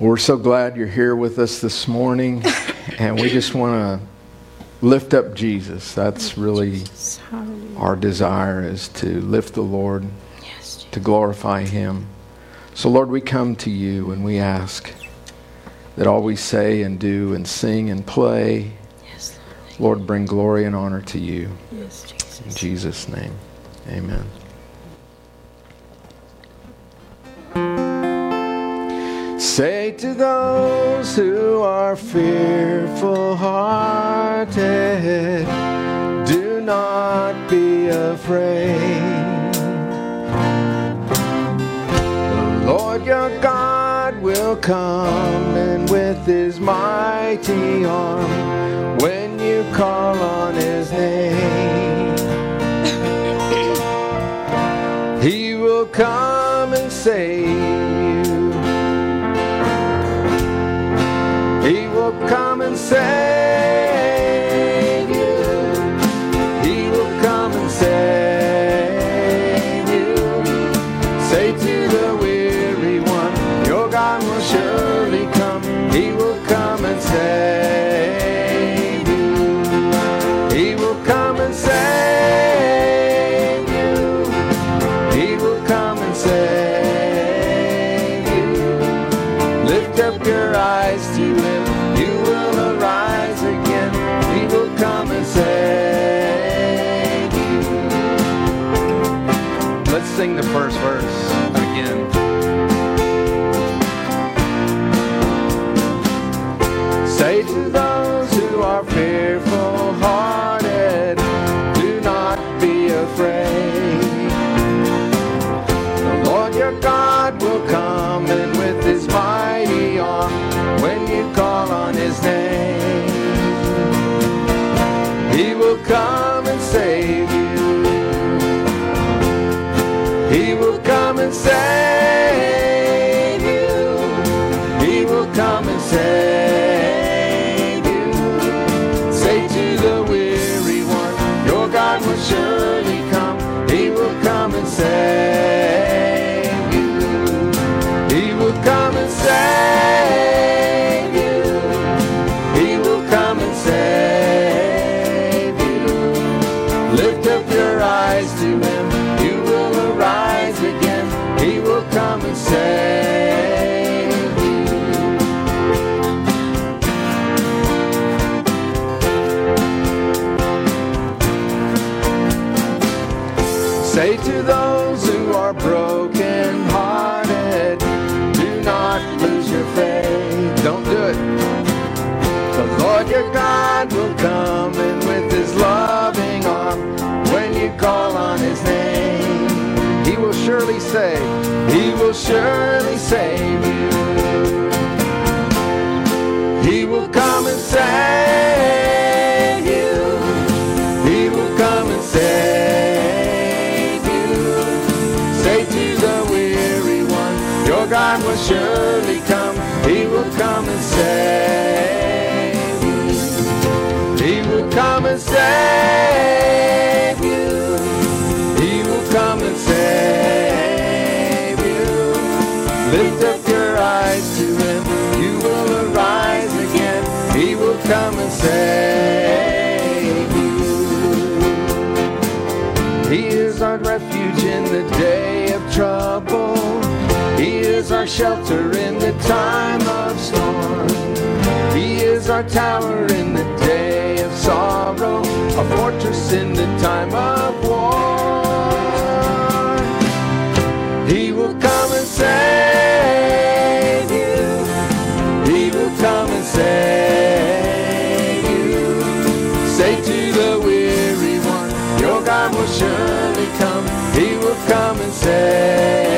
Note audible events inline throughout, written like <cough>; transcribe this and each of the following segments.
We're so glad you're here with us this morning, <laughs> and we just want to lift up Jesus. That's really our desire is to lift the Lord, yes, to glorify Him. So, Lord, we come to you and we ask that all we say and do and sing and play, Lord, bring glory and honor to you. In Jesus' name, amen. Say to those who are fearful hearted, do not be afraid. The Lord your God will come and with his mighty arm when you call on his name. he will come and save come and save come save. He will surely save you. He will come and save you. He will come and save you. Say to the weary one, Your God will surely the day of trouble. He is our shelter in the time of storm. He is our tower in the day of sorrow, a fortress in the time of war. He will come and save you. He will come and save come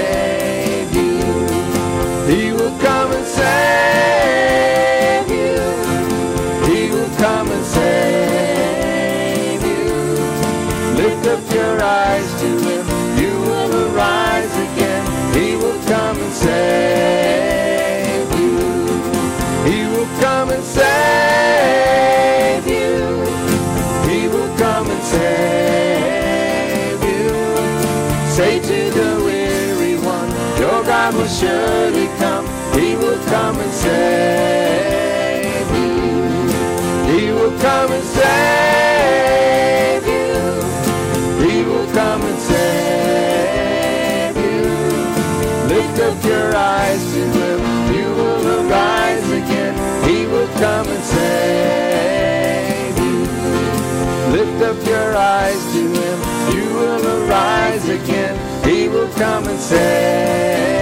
will surely come. He will come and save you. He will come and save you. He will come and save you. Lift up your eyes to him. You will arise again. He will come and save you. Lift up your eyes to him. You will arise again. He will come and save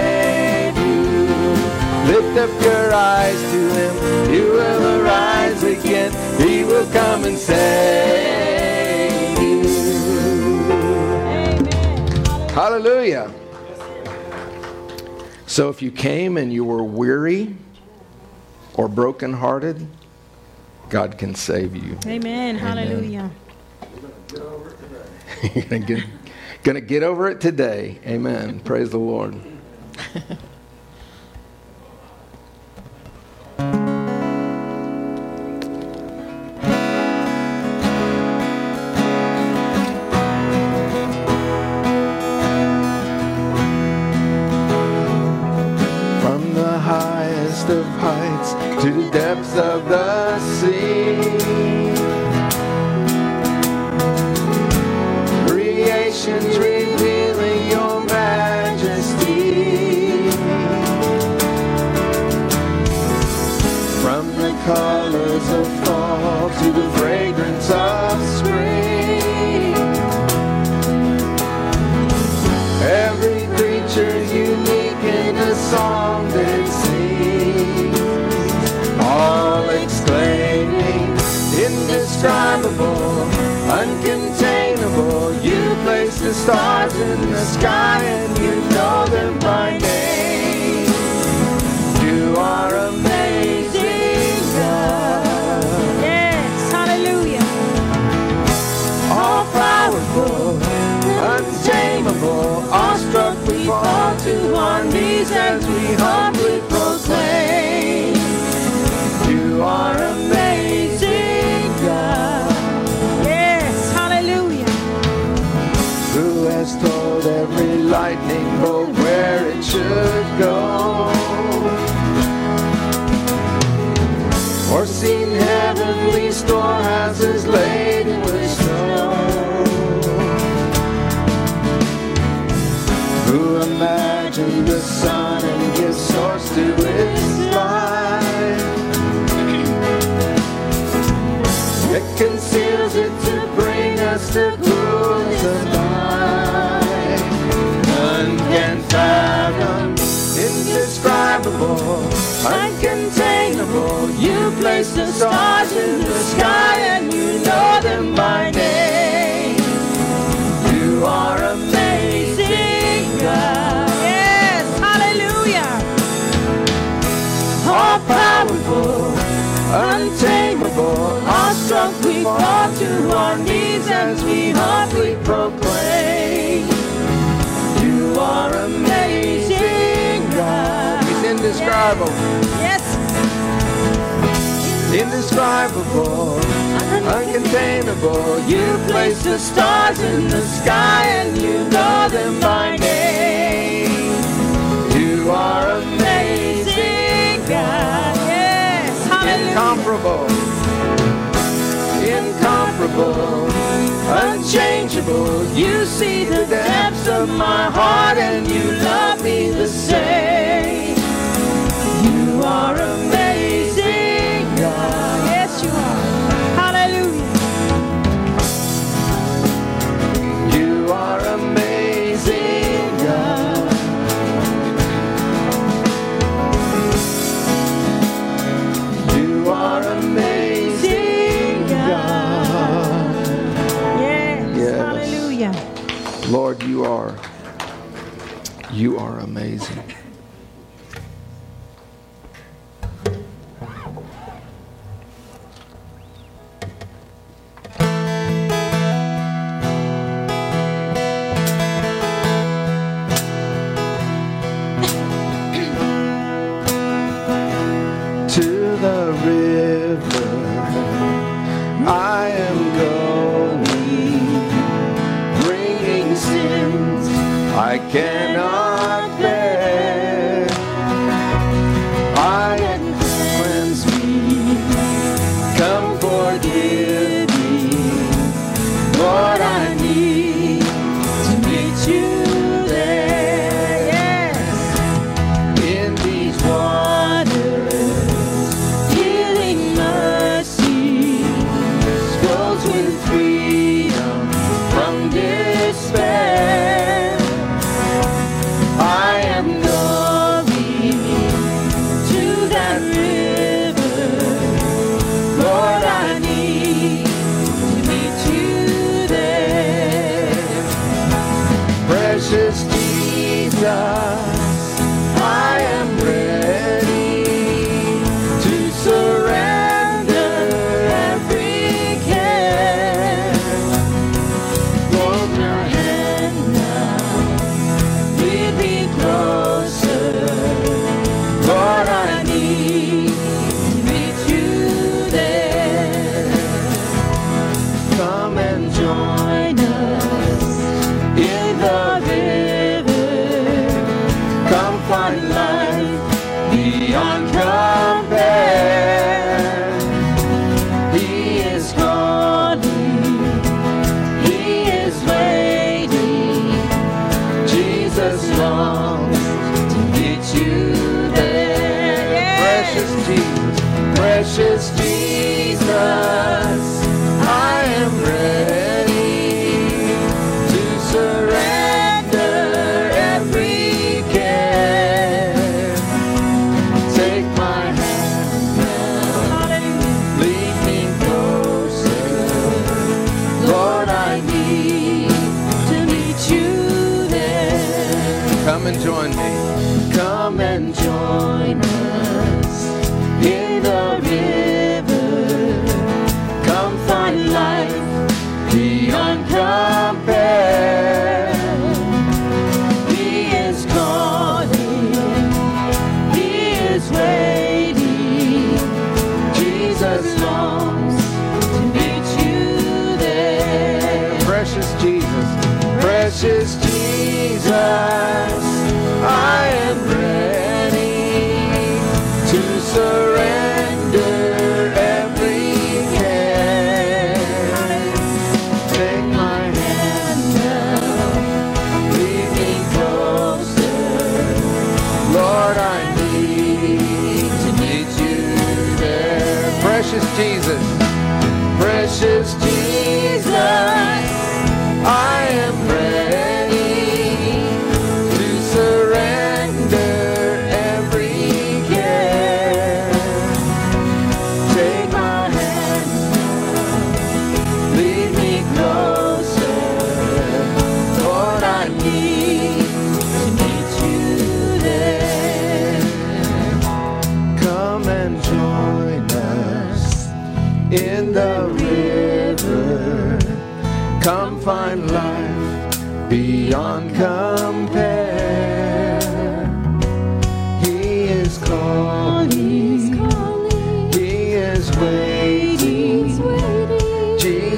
Lift up your eyes to him, you will arise again. He will come and save you. Hallelujah. So if you came and you were weary or brokenhearted, God can save you. Amen. Hallelujah. <laughs> You're gonna get, gonna get over it today. Amen. Praise the Lord. <laughs> the stars in the sky and you know them by name. You are amazing, God. Yes. Hallelujah. all powerful, untamable, awestruck we fall to our knees as we humbly heavenly storehouses laden with snow? Who imagined the sun and gives source to light? It conceals it to bring us to of light. None can fathom, indescribable. You place the stars in the sky and you know them by name. You are amazing, God. Yes. Hallelujah. all powerful, untamable, awestruck we fall to our knees as we humbly proclaim. You are amazing, God. He's indescribable, Yes. Indescribable, uncontainable. You place the stars in the sky and you know them by name. You are amazing, God. Yes. Incomparable, incomparable, unchangeable. You see the depths of my heart and you love me the same. You are amazing, God. Yes, you are. Hallelujah. You are amazing, God. You are amazing, God. Yes. Yes. Hallelujah. Lord, you are, you are amazing.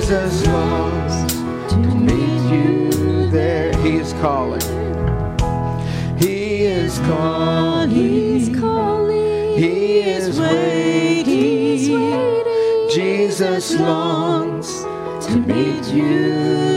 Jesus longs to meet you there. He is calling. He is calling. He is calling. He is waiting. Jesus longs to meet you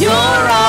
You're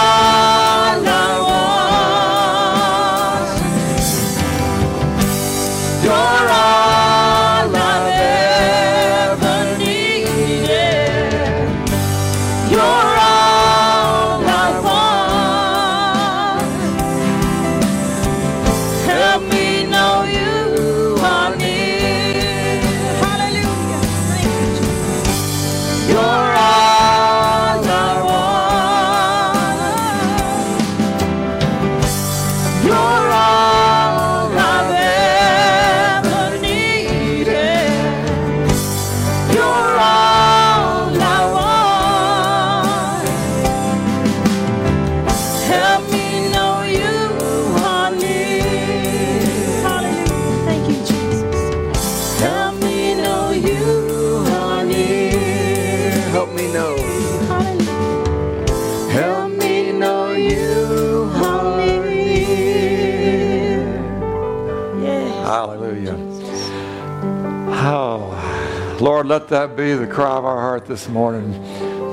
Lord, let that be the cry of our heart this morning.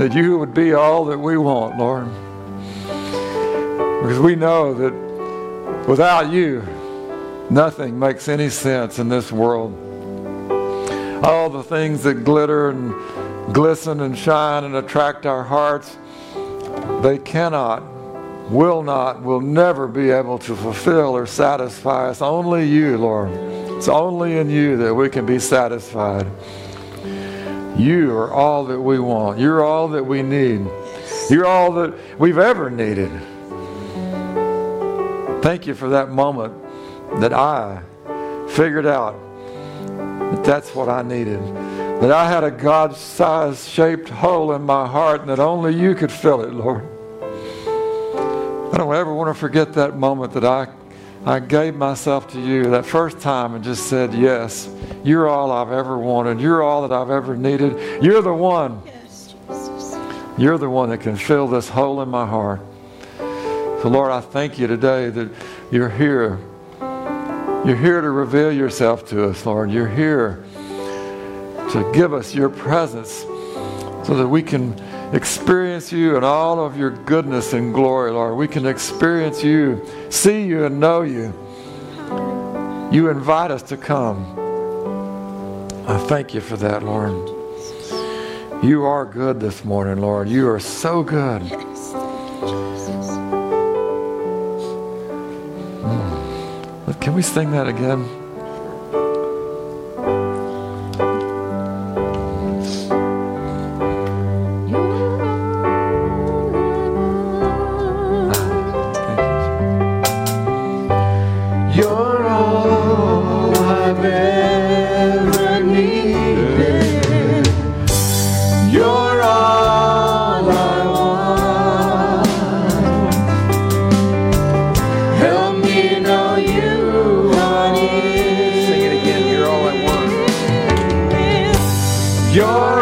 That you would be all that we want, Lord. Because we know that without you, nothing makes any sense in this world. All the things that glitter and glisten and shine and attract our hearts, they cannot, will not, will never be able to fulfill or satisfy us. Only you, Lord. It's only in you that we can be satisfied. You are all that we want. You're all that we need. You're all that we've ever needed. Thank you for that moment that I figured out that that's what I needed. That I had a God sized shaped hole in my heart and that only you could fill it, Lord. I don't ever want to forget that moment that I, I gave myself to you that first time and just said, Yes, you're all I've ever wanted. You're all that I've ever needed. You're the one. Yes, Jesus. You're the one that can fill this hole in my heart. So, Lord, I thank you today that you're here. You're here to reveal yourself to us, Lord. You're here to give us your presence so that we can experience you and all of your goodness and glory, Lord. We can experience you, see you, and know you. You invite us to come. I thank you for that, Lord. You are good this morning, Lord. You are so good. You, Can we sing that again? You're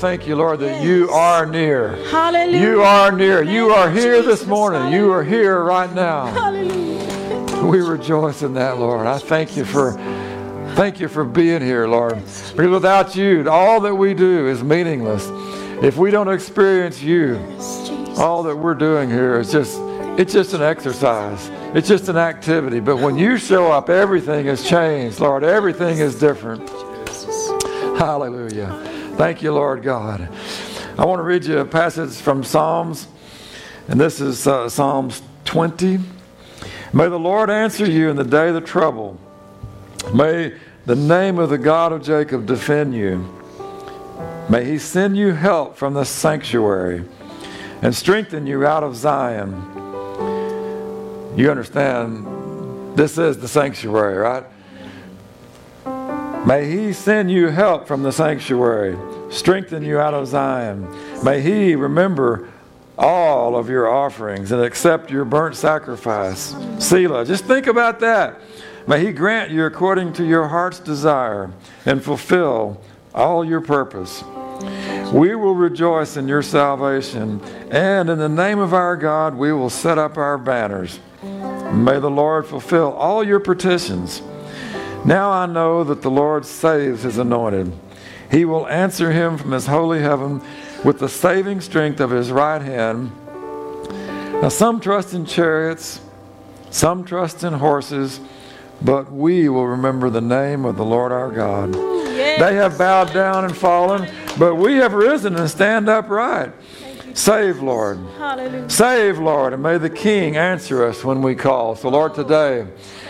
thank you, Lord, that you are near. Hallelujah. You are near. You are here this morning. You are here right now. Hallelujah. We rejoice in that, Lord. I thank you for thank you for being here, Lord. Because without you, all that we do is meaningless. If we don't experience you, all that we're doing here is just it's just an exercise. It's just an activity. But when you show up, everything has changed, Lord. Everything is different. Hallelujah. Thank you, Lord God. I want to read you a passage from Psalms, and this is uh, Psalms 20. May the Lord answer you in the day of trouble. May the name of the God of Jacob defend you. May he send you help from the sanctuary and strengthen you out of Zion. You understand, this is the sanctuary, right? May He send you help from the sanctuary, strengthen you out of Zion. May He remember all of your offerings and accept your burnt sacrifice. Selah. Just think about that. May He grant you according to your heart's desire and fulfill all your purpose. We will rejoice in your salvation, and in the name of our God, we will set up our banners. May the Lord fulfill all your petitions. Now I know that the Lord saves his anointed. He will answer him from his holy heaven with the saving strength of his right hand. Now, some trust in chariots, some trust in horses, but we will remember the name of the Lord our God. They have bowed down and fallen, but we have risen and stand upright. Save, Lord. Hallelujah. Save, Lord, and may the King answer us when we call. So, Lord, today, Thank you, Jesus.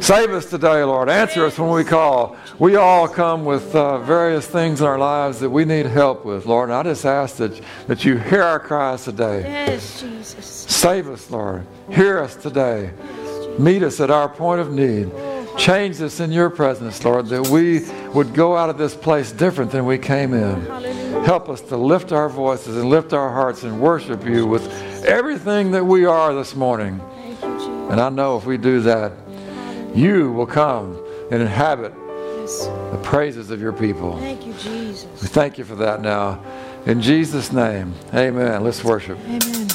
Save us today, Lord. Answer us when we call. We all come with uh, various things in our lives that we need help with, Lord. And I just ask that, that you hear our cries today. Yes, Jesus. Save us, Lord. Hear us today. Meet us at our point of need. Change us in your presence, Lord, that we would go out of this place different than we came in. Hallelujah. Help us to lift our voices and lift our hearts and worship you with everything that we are this morning. Thank you, Jesus. And I know if we do that, you will come and inhabit Yes. the praises of your people. Thank you, Jesus. We thank you for that now. In Jesus' name, amen. Let's worship. Amen.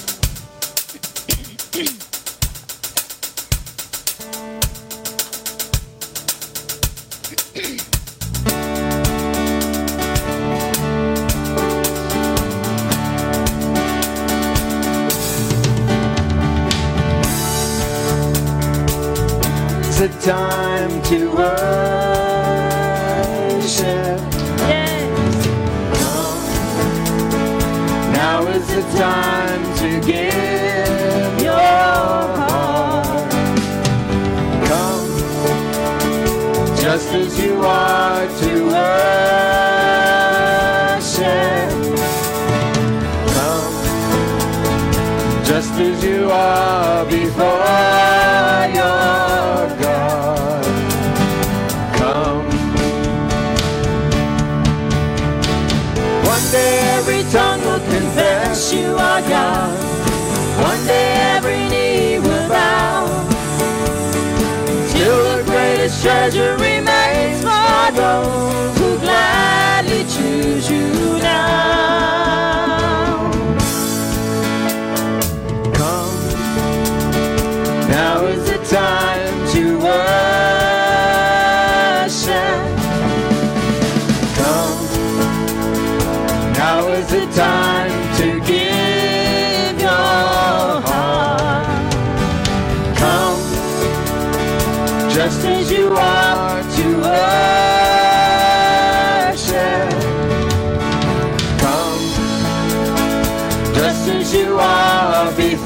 To worship. Yes. Now is the time you are God. One day every knee will bow. Still the greatest treasure remains for those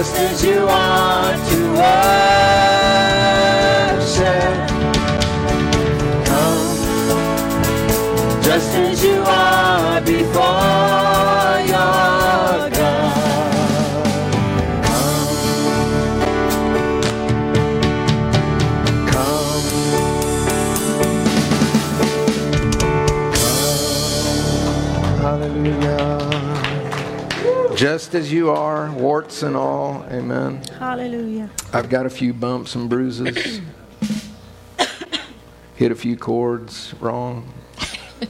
just as you are to worship. just as you are, warts and all. Amen. Hallelujah. I've got a few bumps and bruises. <coughs> Hit a few chords wrong. <laughs>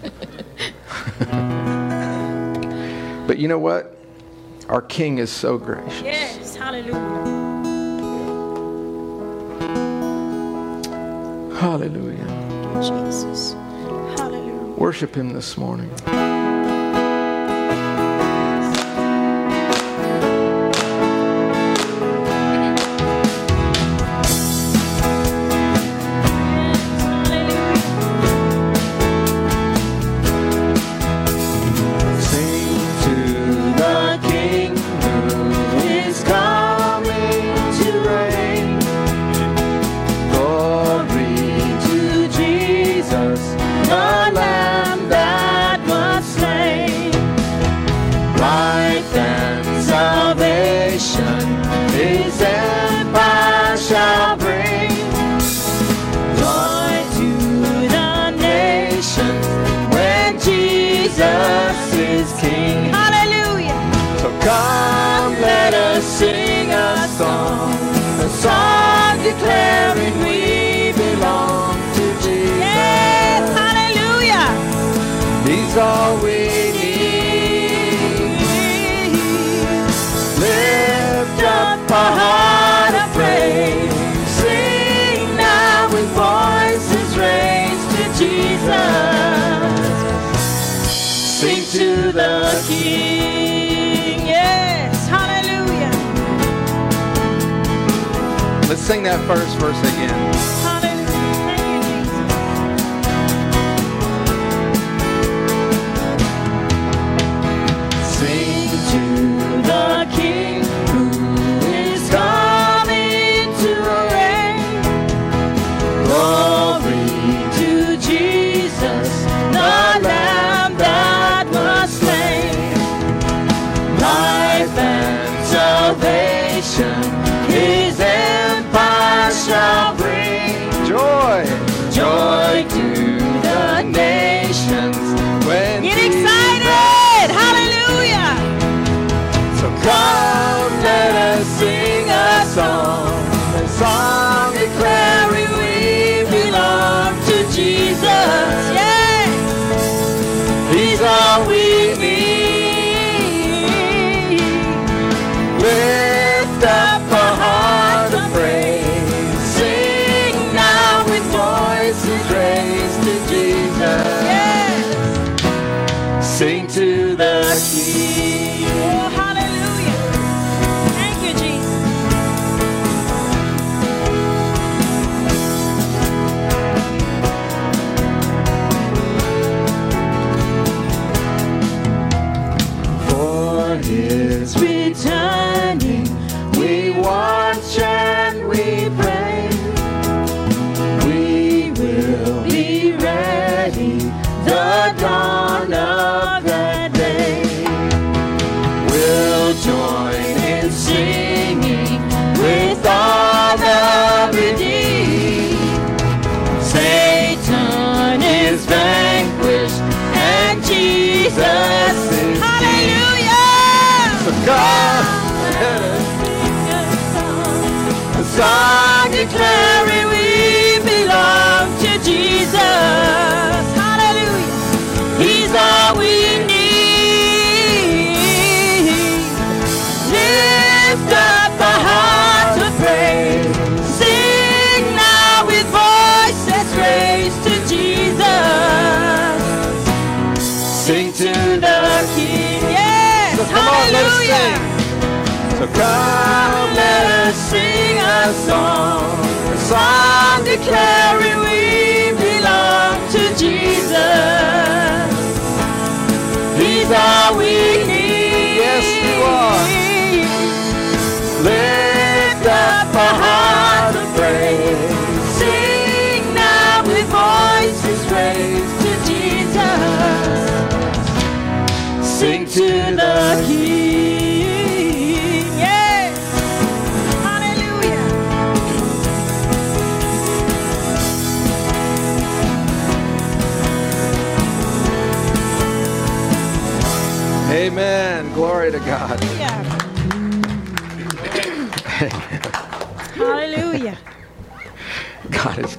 but you know what? Our King is so gracious. Yes, hallelujah. Hallelujah. Jesus. Hallelujah. Worship Him this morning.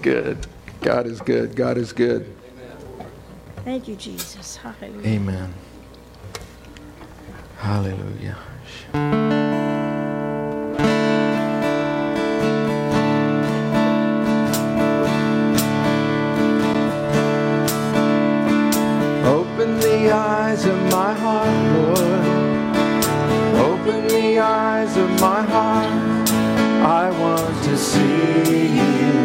Good. God is good. God is good. Thank you, Jesus. Hallelujah. Amen. Hallelujah. Open the eyes of my heart, Lord. Open the eyes of my heart. I want to see you.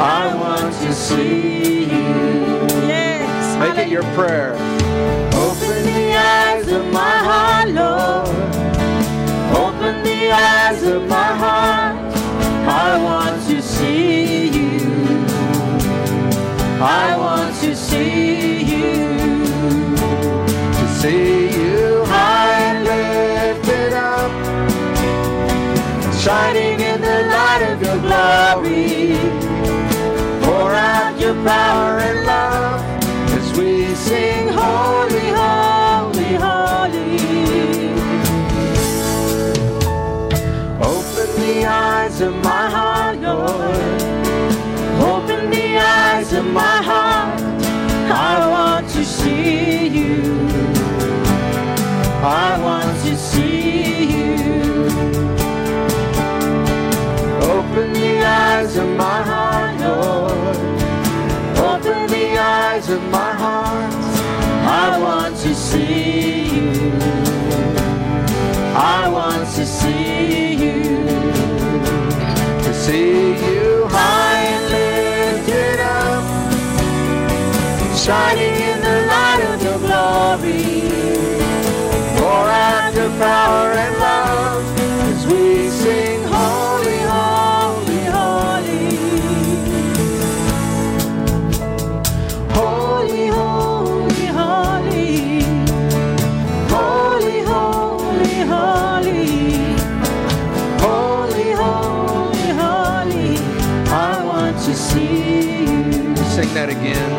I want to see you. Yes. Make it your prayer. Open the eyes of my heart, Lord. Open the eyes of my heart. I want to see you. I want to see you. To see you high and lifted up, Shining in the light of your glory. Pour out your power and love as we Sing holy, holy, holy. open the eyes of my heart, Lord. Open the eyes of my heart. I want to see you. I want to see you. Open the eyes of my eyes of my heart. I want to see you. I want to see you. To see you high and lifted up, Shining in the light of your glory. pour out your power and again.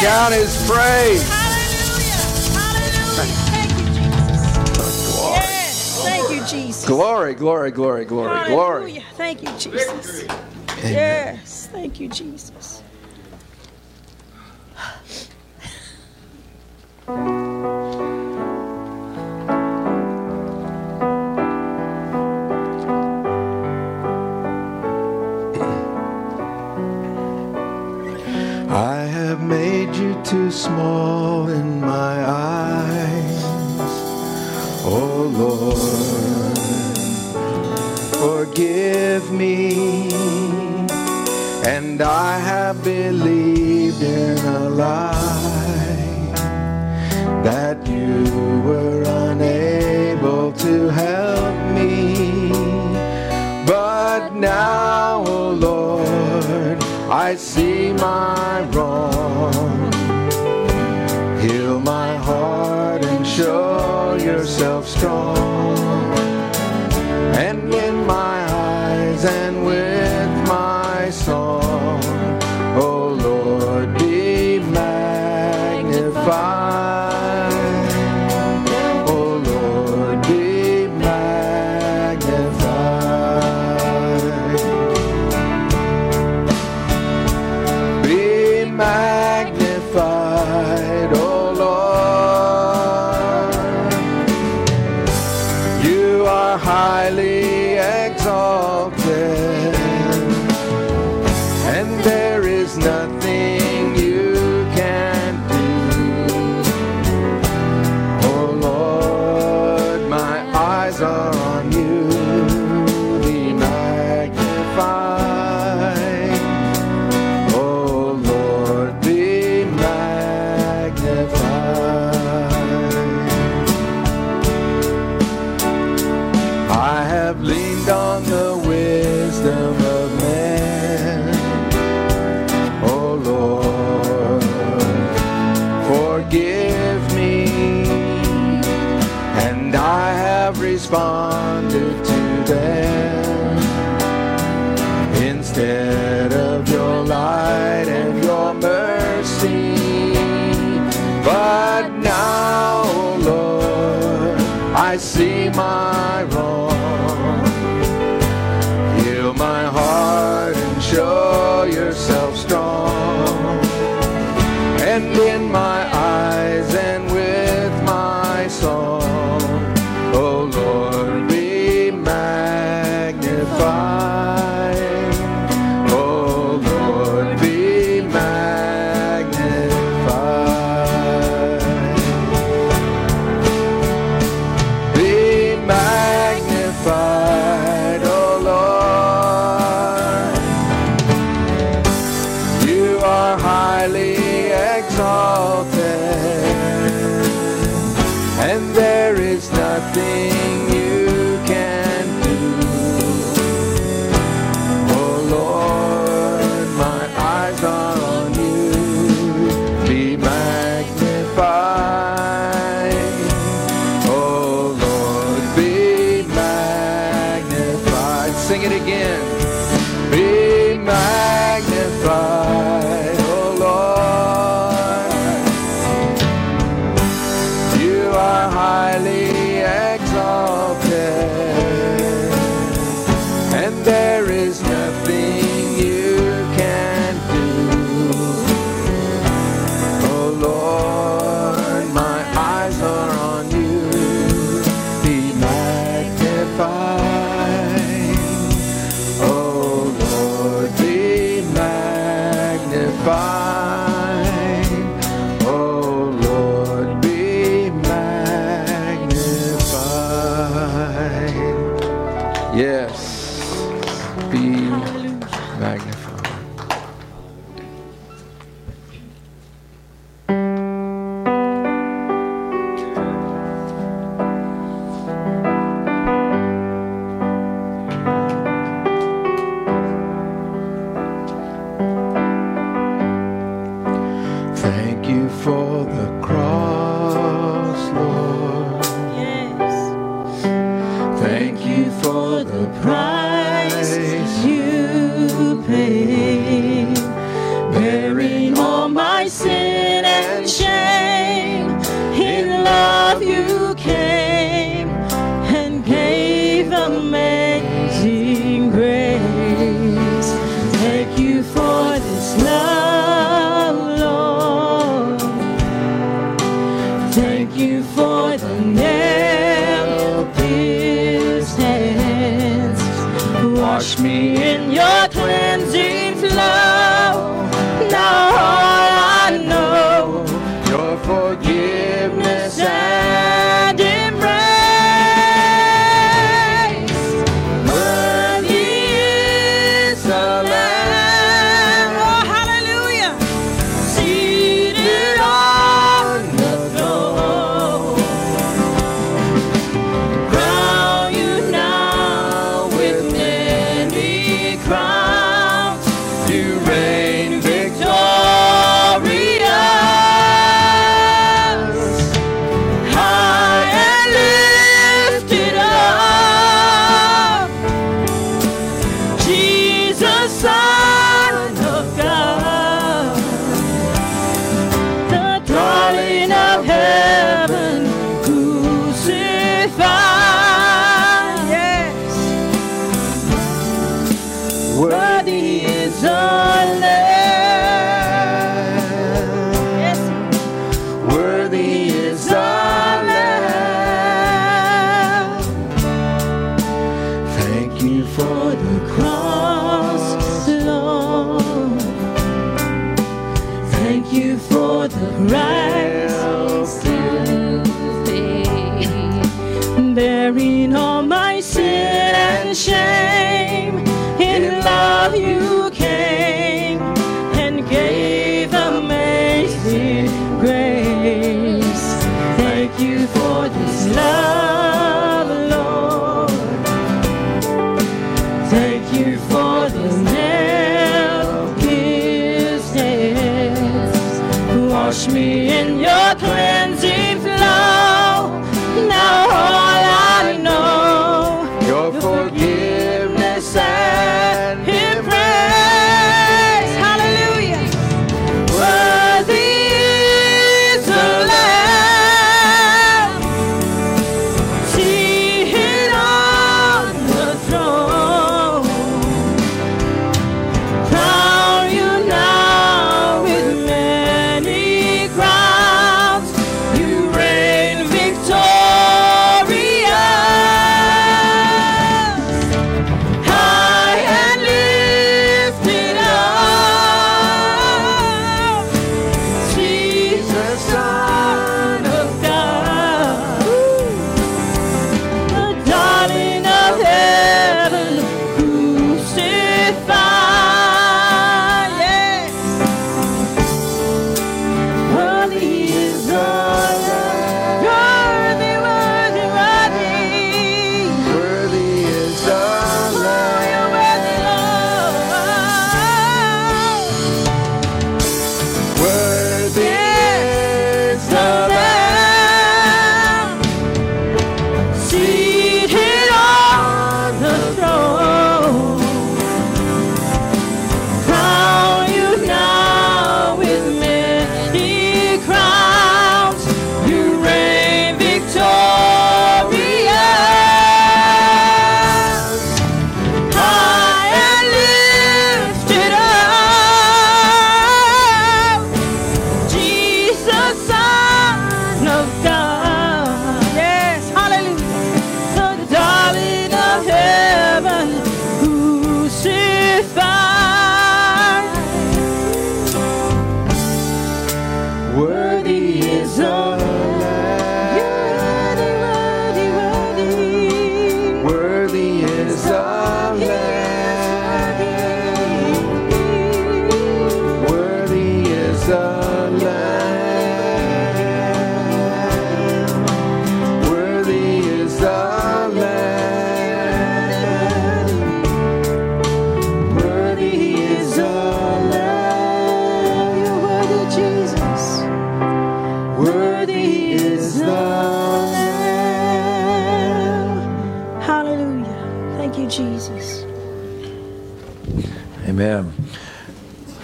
shout his praise. Jesus. Glory, glory, glory, glory, Hallelujah. glory. Thank you, Jesus. Amen. Yes, thank you, Jesus. small in my eyes. Oh Lord, forgive me. And I have believed in a lie that you were unable to help me. But now, oh Lord, I see my wrong. strong.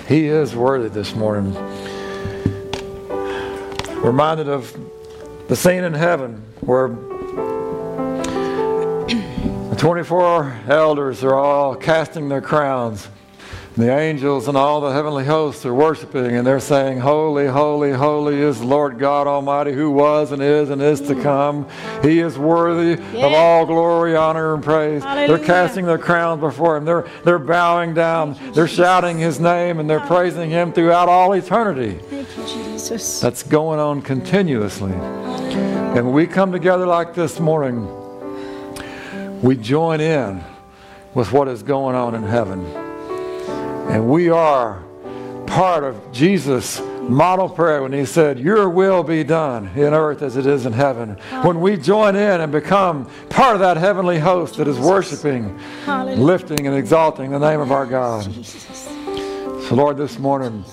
He is worthy this morning. Reminded of the scene in heaven where the 24 elders are all casting their crowns. The angels and all the heavenly hosts are worshiping and they're saying, Holy, holy, holy is the Lord God Almighty who was and is and is to come. He is worthy of all glory, honor, and praise. Hallelujah. They're casting their crowns before Him. They're, they're bowing down. They're shouting His name and they're praising Him throughout all eternity. Thank you, Jesus. That's going on continuously. And when we come together like this morning, we join in with what is going on in heaven. And we are part of Jesus' model prayer when he said, Your will be done in earth as it is in heaven. When we join in and become part of that heavenly host that is worshiping, Hallelujah. lifting, and exalting the name of our God. Jesus. So, Lord, this morning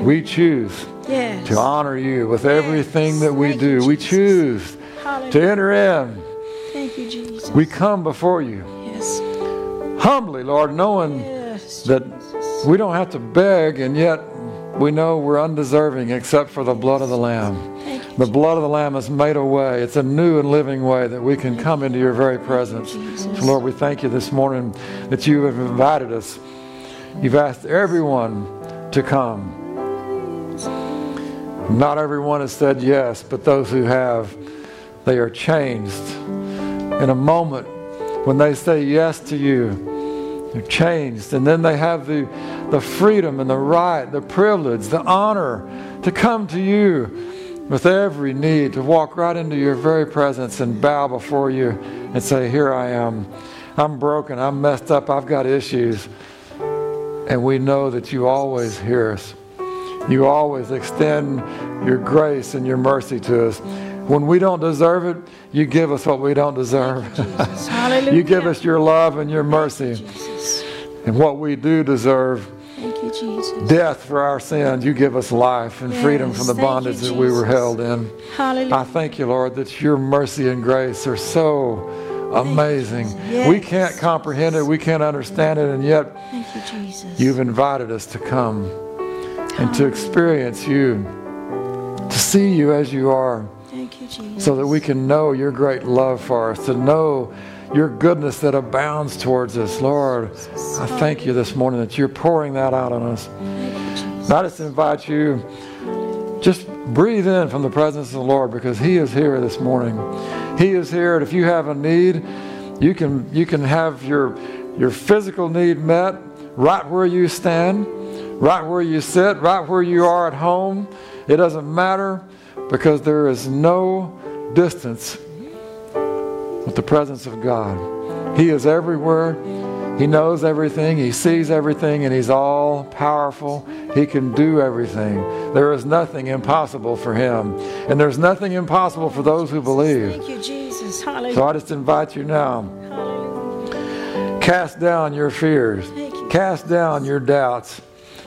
we choose yes. to honor you with everything that we Thank you, do. We choose Hallelujah. to enter in. Thank you, Jesus. We come before you yes. humbly, Lord, knowing that. We don't have to beg, and yet we know we're undeserving except for the blood of the Lamb. The blood of the Lamb has made a way. It's a new and living way that we can come into your very presence. So, Lord, we thank you this morning that you have invited us. You've asked everyone to come. Not everyone has said yes, but those who have, they are changed. In a moment, when they say yes to you, they're changed. And then they have the the freedom and the right, the privilege, the honor to come to you with every need, to walk right into your very presence and bow before you and say, Here I am. I'm broken. I'm messed up. I've got issues. And we know that you always hear us. You always extend your grace and your mercy to us. When we don't deserve it, you give us what we don't deserve. <laughs> You give us your love and your mercy. And what we do deserve, Thank you, Jesus. death for our sins, you give us life and freedom from the thank you, bondage that we were held in. Hallelujah. I thank you, Lord, that your mercy and grace are so amazing. Yes. We can't comprehend it, we can't understand it, and yet Thank you, Jesus. you've invited us to come and to experience you, to see you as you are, Thank you, Jesus. so that we can know your great love for us, to know your goodness that abounds towards us. Lord, I thank you this morning that you're pouring that out on us. And I just invite you, just breathe in from the presence of the Lord because He is here this morning. He is here, and if you have a need, you can you can have your your physical need met right where you stand, right where you sit, right where you are at home. It doesn't matter because there is no distance with the presence of God. He is everywhere. He knows everything. He sees everything, and He's all powerful. He can do everything. There is nothing impossible for Him. And there's nothing impossible for those who believe. Thank you, Jesus. Hallelujah. So I just invite you now Hallelujah. cast down your fears, you. cast down your doubts,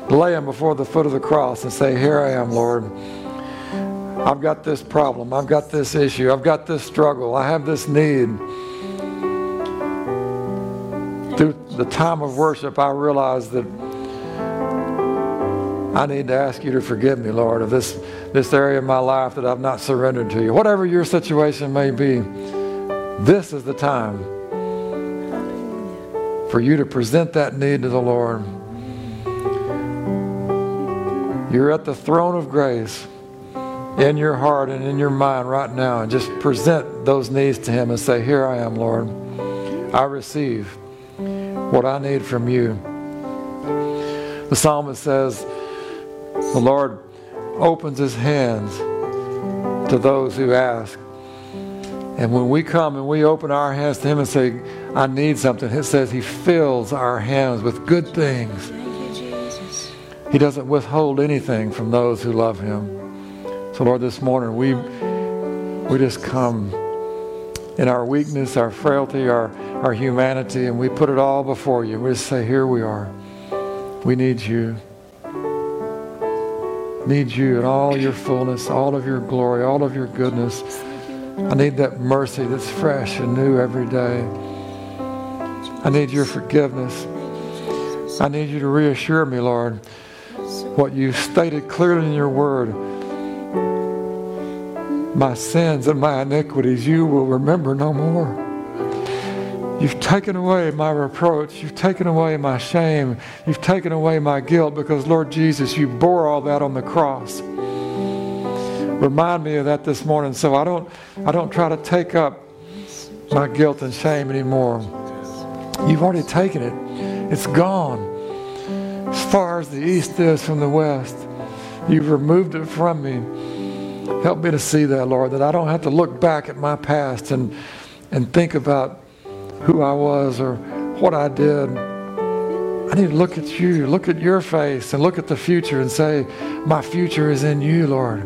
lay them before the foot of the cross, and say, Here I am, Lord. I've got this problem. I've got this issue. I've got this struggle. I have this need. Through the time of worship, I realized that I need to ask you to forgive me, Lord, of this, this area of my life that I've not surrendered to you. Whatever your situation may be, this is the time for you to present that need to the Lord. You're at the throne of grace in your heart and in your mind right now and just present those needs to Him and say, Here I am, Lord. I receive what I need from you. The psalmist says, The Lord opens His hands to those who ask. And when we come and we open our hands to Him and say, I need something, it says He fills our hands with good things. You, He doesn't withhold anything from those who love Him. So, Lord, this morning we we just come in our weakness, our frailty, our, our humanity, and we put it all before you. We just say, Here we are. We need you. Need you in all your fullness, all of your glory, all of your goodness. I need that mercy that's fresh and new every day. I need your forgiveness. I need you to reassure me, Lord, what you stated clearly in your word. My sins and my iniquities you will remember no more. You've taken away my reproach. You've taken away my shame. You've taken away my guilt because, Lord Jesus, you bore all that on the cross. Remind me of that this morning so I don't, I don't try to take up my guilt and shame anymore. You've already taken it. It's gone. As far as the east is from the west, you've removed it from me. Help me to see that, Lord, that I don't have to look back at my past and, and think about who I was or what I did. I need to look at you, look at your face, and look at the future and say, My future is in you, Lord.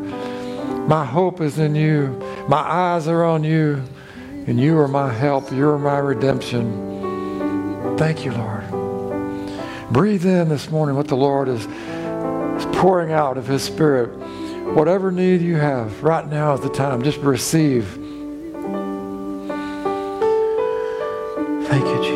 My hope is in you. My eyes are on you, and you are my help. You are my redemption. Thank you, Lord. Breathe in this morning what the Lord is, is pouring out of His Spirit. Whatever need you have, right now is the time. Just receive. Thank you, Jesus.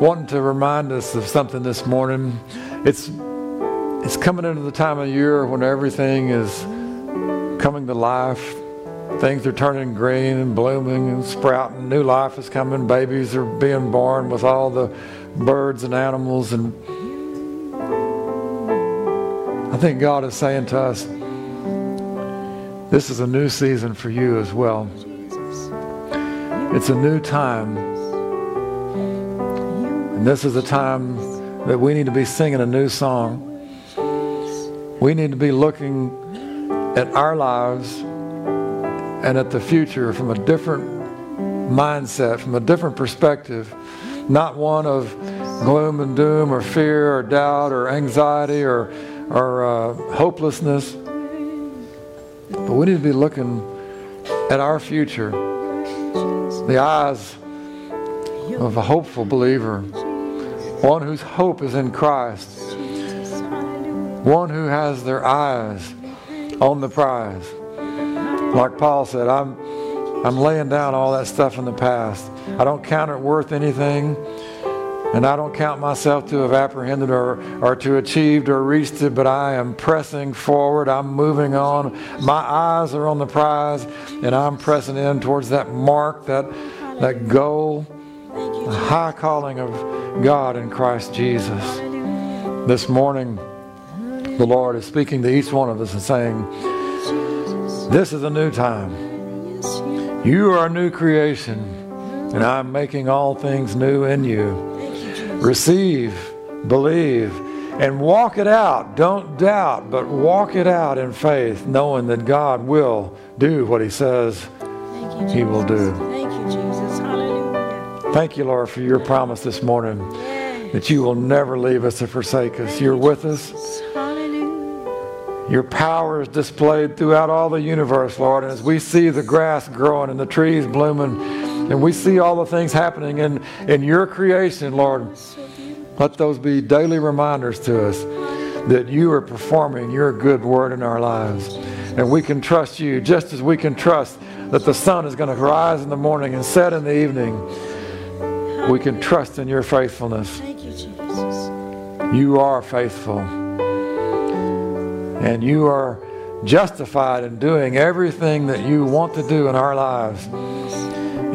Wanting to remind us of something this morning. It's it's coming into the time of year when everything is coming to life. Things are turning green and blooming and sprouting. New life is coming. Babies are being born with all the birds and animals. And I think God is saying to us, this is a new season for you as well. It's a new time. This is a time that we need to be singing a new song. We need to be looking at our lives and at the future from a different mindset, from a different perspective, not one of gloom and doom or fear or doubt or anxiety or, or uh, hopelessness. But we need to be looking at our future, the eyes of a hopeful believer, one whose hope is in Christ one who has their eyes on the prize. Like Paul said, I'm, I'm laying down all that stuff in the past. I don't count it worth anything, and I don't count myself to have apprehended or, or to achieved or reached it, but I am pressing forward. I'm moving on. My eyes are on the prize, and I'm pressing in towards that mark, that, that goal, the high calling of God in Christ Jesus. This morning, the Lord is speaking to each one of us and saying, This is a new time. You are a new creation, and I'm making all things new in you. Receive, believe, and walk it out. Don't doubt, but walk it out in faith, knowing that God will do what He says He will do. Thank you, Lord, for your promise this morning that you will never leave us or forsake us. You're with us. Your power is displayed throughout all the universe, Lord. And as we see the grass growing and the trees blooming, and we see all the things happening in, in your creation, Lord, let those be daily reminders to us that you are performing your good word in our lives. And we can trust you just as we can trust that the sun is going to rise in the morning and set in the evening. We can trust in your faithfulness. Thank you, Jesus. You are faithful. And you are justified in doing everything that you want to do in our lives.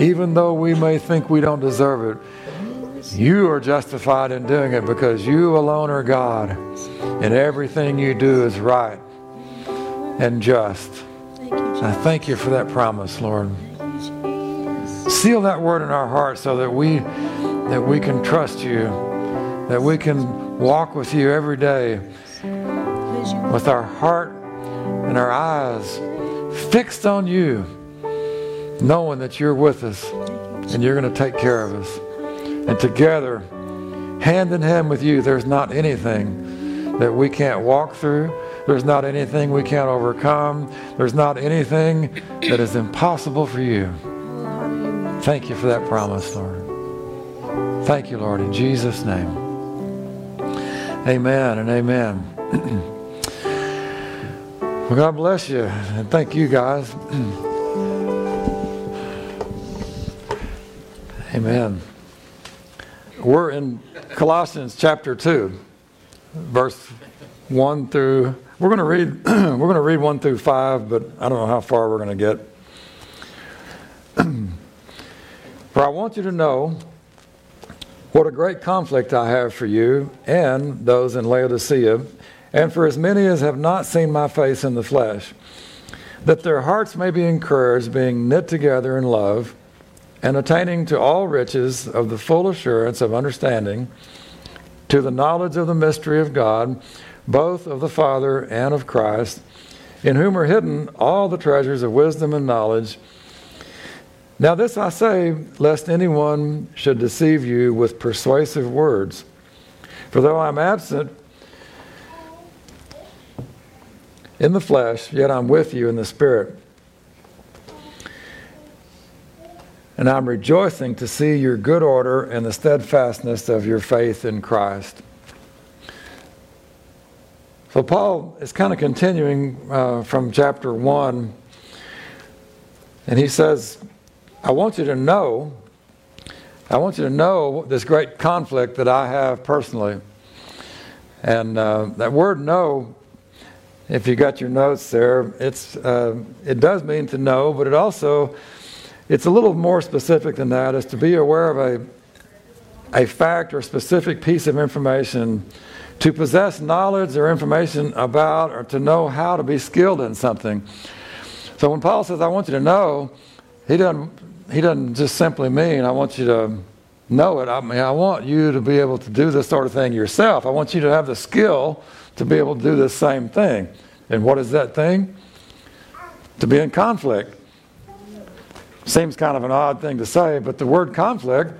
Even though we may think we don't deserve it, you are justified in doing it because you alone are God. And everything you do is right and just. Thank you, Jesus. I thank you for that promise, Lord. Seal that word in our hearts so that we that we can trust you, that we can walk with you every day with our heart and our eyes fixed on you, knowing that you're with us and you're going to take care of us. And together, hand in hand with you, there's not anything that we can't walk through. There's not anything we can't overcome. There's not anything that is impossible for you. Thank you for that promise, Lord. Thank you, Lord, in Jesus' name. Amen and amen. <clears throat> well, God bless you, and thank you, guys. <clears throat> amen. We're in Colossians chapter 2, verse 1 through we're going to read <clears throat> we're going to read 1 through 5, but I don't know how far we're going to get. For I want you to know what a great conflict I have for you and those in Laodicea, and for as many as have not seen my face in the flesh, that their hearts may be encouraged, being knit together in love, and attaining to all riches of the full assurance of understanding, to the knowledge of the mystery of God, both of the Father and of Christ, in whom are hidden all the treasures of wisdom and knowledge. Now, this I say, lest anyone should deceive you with persuasive words. For though I'm absent in the flesh, yet I'm with you in the Spirit. And I'm rejoicing to see your good order and the steadfastness of your faith in Christ. So, Paul is kind of continuing uh, from chapter 1, and he says, I want you to know I want you to know this great conflict that I have personally. And uh, that word know, if you got your notes there, it's, uh, it does mean to know, but it also, it's a little more specific than that, is to be aware of a, a fact or specific piece of information, to possess knowledge or information about, or to know how to be skilled in something. So when Paul says, I want you to know, he doesn't, he doesn't just simply mean, I want you to know it. I mean, I want you to be able to do this sort of thing yourself. I want you to have the skill to be able to do this same thing. And what is that thing? To be in conflict. Seems kind of an odd thing to say, but the word conflict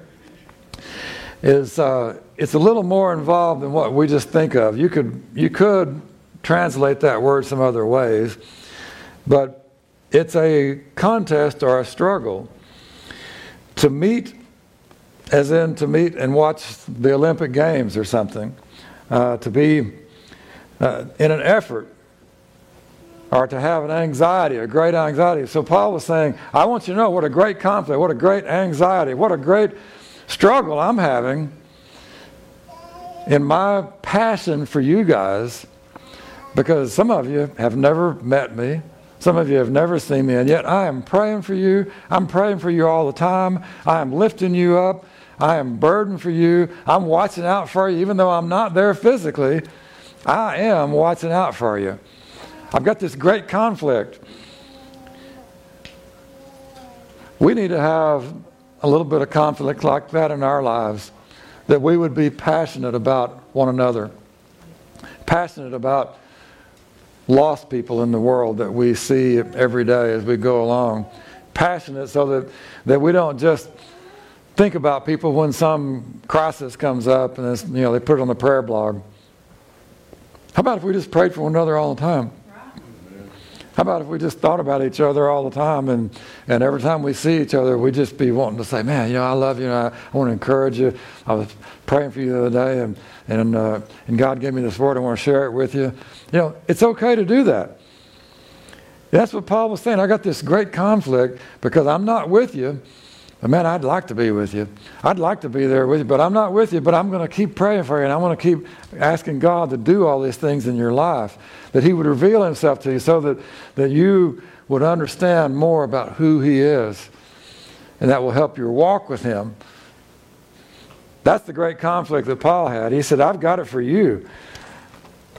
is uh, it's a little more involved than what we just think of. You could you could translate that word some other ways, but it's a contest or a struggle to meet as in to meet and watch the Olympic Games or something, uh, to be uh, in an effort or to have an anxiety, a great anxiety. So Paul was saying, I want you to know what a great conflict, what a great anxiety, what a great struggle I'm having in my passion for you guys because some of you have never met me. Some of you have never seen me, and yet I am praying for you. I'm praying for you all the time. I am lifting you up. I am burdened for you. I'm watching out for you, even though I'm not there physically. I am watching out for you. I've got this great conflict. We need to have a little bit of conflict like that in our lives, that we would be passionate about one another, passionate about lost people in the world that we see every day as we go along, passionate so that, that we don't just think about people when some crisis comes up and you know they put it on the prayer blog. How about if we just prayed for one another all the time? How about if we just thought about each other all the time and, and every time we see each other, we just be wanting to say, man, you know, I love you I, I want to encourage you. I was praying for you the other day and, and, uh, and God gave me this word. I want to share it with you. You know, it's okay to do that. That's what Paul was saying. I got this great conflict because I'm not with you But man, I'd like to be with you. I'd like to be there with you, but I'm not with you. But I'm going to keep praying for you, and I want to keep asking God to do all these things in your life, that He would reveal Himself to you so that, that you would understand more about who He is, and that will help your walk with Him. That's the great conflict that Paul had. He said, I've got it for you.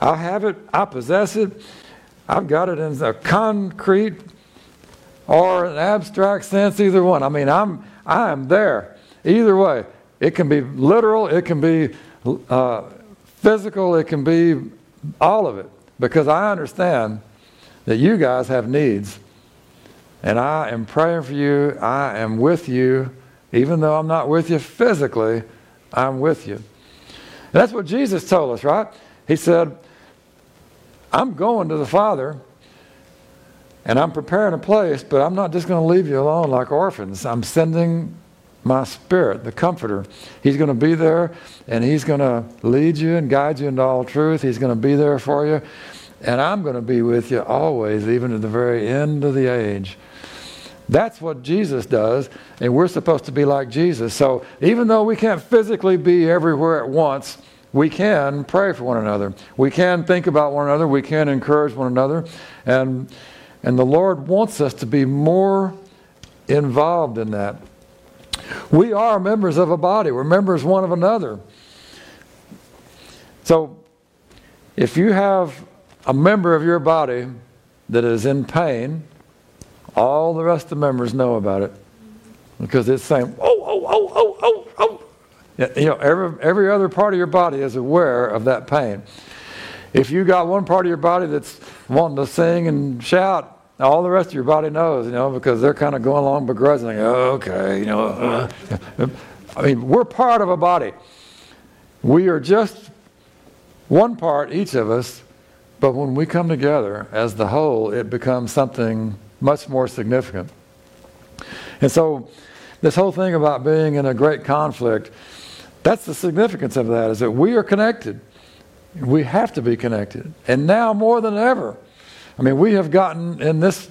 I have it, I possess it, I've got it in a concrete or an abstract sense, either one. I mean, I'm I am there. Either way, it can be literal, it can be uh, physical, it can be all of it. Because I understand that you guys have needs. And I am praying for you. I am with you. Even though I'm not with you physically, I'm with you. And that's what Jesus told us, right? He said, I'm going to the Father and I'm preparing a place, but I'm not just going to leave you alone like orphans. I'm sending my spirit, the comforter. He's going to be there and he's going to lead you and guide you into all truth. He's going to be there for you. And I'm going to be with you always, even to the very end of the age. That's what Jesus does, and we're supposed to be like Jesus. So even though we can't physically be everywhere at once, we can pray for one another. We can think about one another. We can encourage one another. And and the Lord wants us to be more involved in that. We are members of a body, we're members one of another. So, if you have a member of your body that is in pain, all the rest of the members know about it because it's saying, oh, oh, oh, oh, oh, oh. You know, every, every other part of your body is aware of that pain. If you got one part of your body that's wanting to sing and shout, all the rest of your body knows, you know, because they're kind of going along begrudgingly. Okay, you know. Uh, I mean, we're part of a body. We are just one part, each of us, but when we come together as the whole, it becomes something much more significant. And so, this whole thing about being in a great conflict, that's the significance of that, is that we are connected. We have to be connected. And now more than ever, I mean, we have gotten in this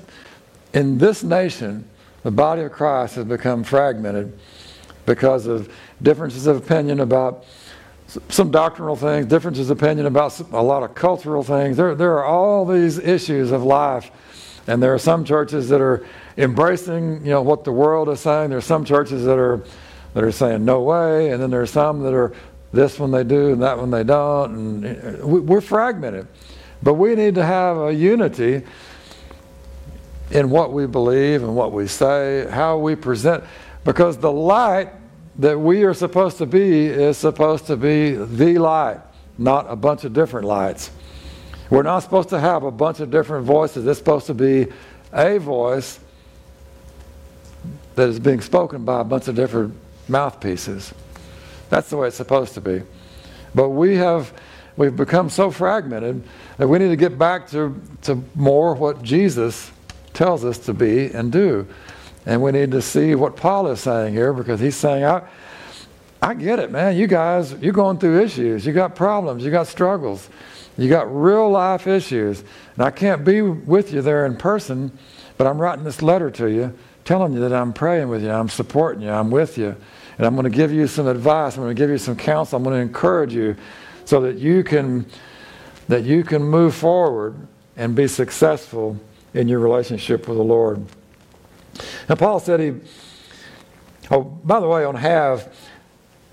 in this nation, the body of Christ has become fragmented because of differences of opinion about some doctrinal things, differences of opinion about a lot of cultural things. There, there are all these issues of life. And there are some churches that are embracing, you know, what the world is saying. There are some churches that are that are saying no way, and then there are some that are this one they do and that one they don't, and uh, we're fragmented. But we need to have a unity in what we believe and what we say, how we present, because the light that we are supposed to be is supposed to be the light, not a bunch of different lights. We're not supposed to have a bunch of different voices. It's supposed to be a voice that is being spoken by a bunch of different mouthpieces. That's the way it's supposed to be. But we have we've become so fragmented that we need to get back to, to more what Jesus tells us to be and do. And we need to see what Paul is saying here because he's saying, I, I get it, man. You guys, you're going through issues. You got problems. You got struggles. You got real life issues. And I can't be with you there in person, but I'm writing this letter to you telling you that I'm praying with you. I'm supporting you. I'm with you. And I'm going to give you some advice. I'm going to give you some counsel. I'm going to encourage you so that you can that you can move forward and be successful in your relationship with the Lord. Now, Paul said he, oh, by the way, on have,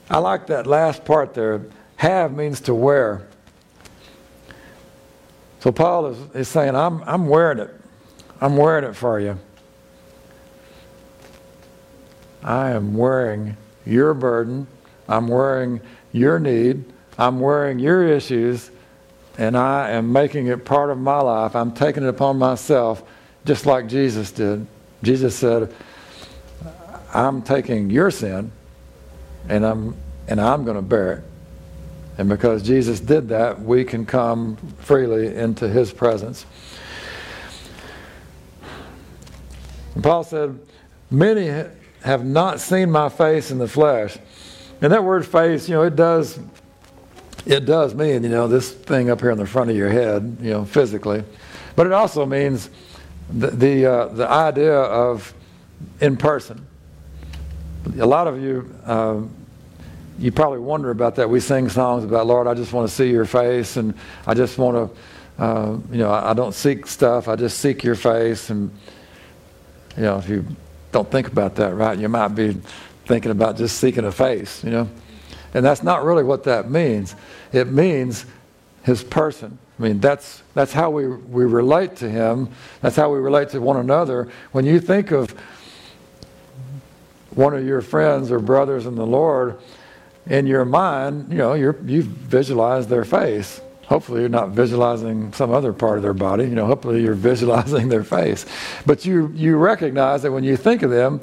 I like that last part there. Have means to wear. So Paul is, is saying, I'm, I'm wearing it. I'm wearing it for you. I am wearing your burden. I'm wearing your need. I'm wearing your issues. And I am making it part of my life. I'm taking it upon myself, just like Jesus did. Jesus said, I'm taking your sin and I'm and I'm going to bear it. And because Jesus did that, we can come freely into his presence. And Paul said, Many have not seen my face in the flesh. And that word face, you know, it does it does mean, you know, this thing up here in the front of your head, you know, physically. But it also means the the, uh, the idea of in person. A lot of you, uh, you probably wonder about that. We sing songs about, Lord, I just want to see your face, and I just want to, uh, you know, I, I don't seek stuff. I just seek your face. And, you know, if you don't think about that, right, you might be thinking about just seeking a face, you know. And that's not really what that means. It means his person. I mean, that's, that's how we, we relate to him. That's how we relate to one another. When you think of one of your friends or brothers in the Lord, in your mind, you know, you visualize their face. Hopefully, you're not visualizing some other part of their body. You know, hopefully, you're <laughs> visualizing their face. But you, you recognize that when you think of them,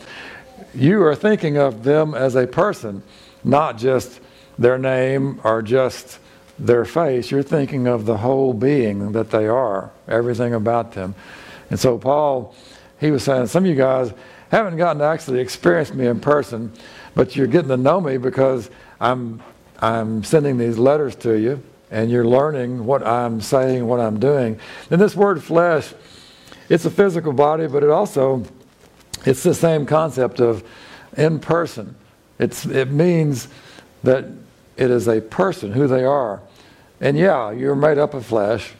you are thinking of them as a person, not just their name or just their face. You're thinking of the whole being that they are, everything about them. And so, Paul, he was saying, some of you guys haven't gotten to actually experience me in person, but you're getting to know me because I'm, I'm sending these letters to you and you're learning what I'm saying, what I'm doing. And this word flesh, it's a physical body, but it also, it's the same concept of in person. It's, it means that it is a person, who they are. And yeah, you're made up of flesh,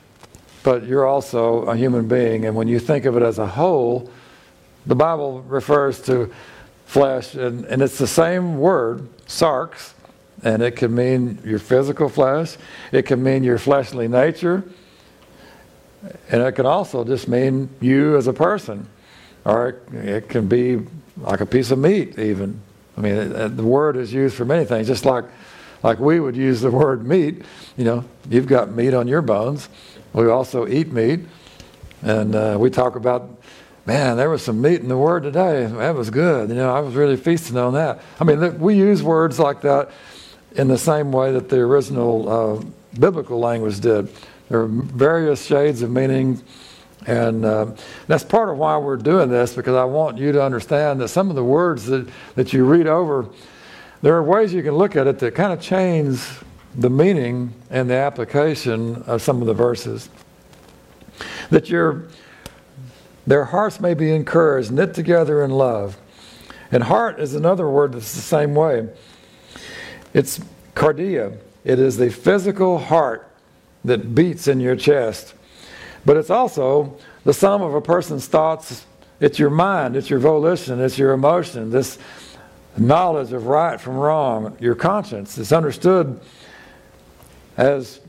but you're also a human being. And when you think of it as a whole, the Bible refers to flesh, and, and it's the same word, sarx, and it can mean your physical flesh, it can mean your fleshly nature, and it can also just mean you as a person. Or it, can be like a piece of meat, even. I mean, the word is used for many things, just like, like we would use the word meat. You know, you've got meat on your bones. We also eat meat. And uh, we talk about man, there was some meat in the word today. That was good. You know, I was really feasting on that. I mean, we use words like that in the same way that the original uh, biblical language did. There are various shades of meaning, and uh, that's part of why we're doing this because I want you to understand that some of the words that, that you read over, there are ways you can look at it that kind of change the meaning and the application of some of the verses. That your their hearts may be encouraged, knit together in love, And heart is another word that's the same way. It's cardia. It is the physical heart that beats in your chest. But it's also the sum of a person's thoughts. It's your mind, it's your volition, it's your emotion, this knowledge of right from wrong, your conscience. It's understood as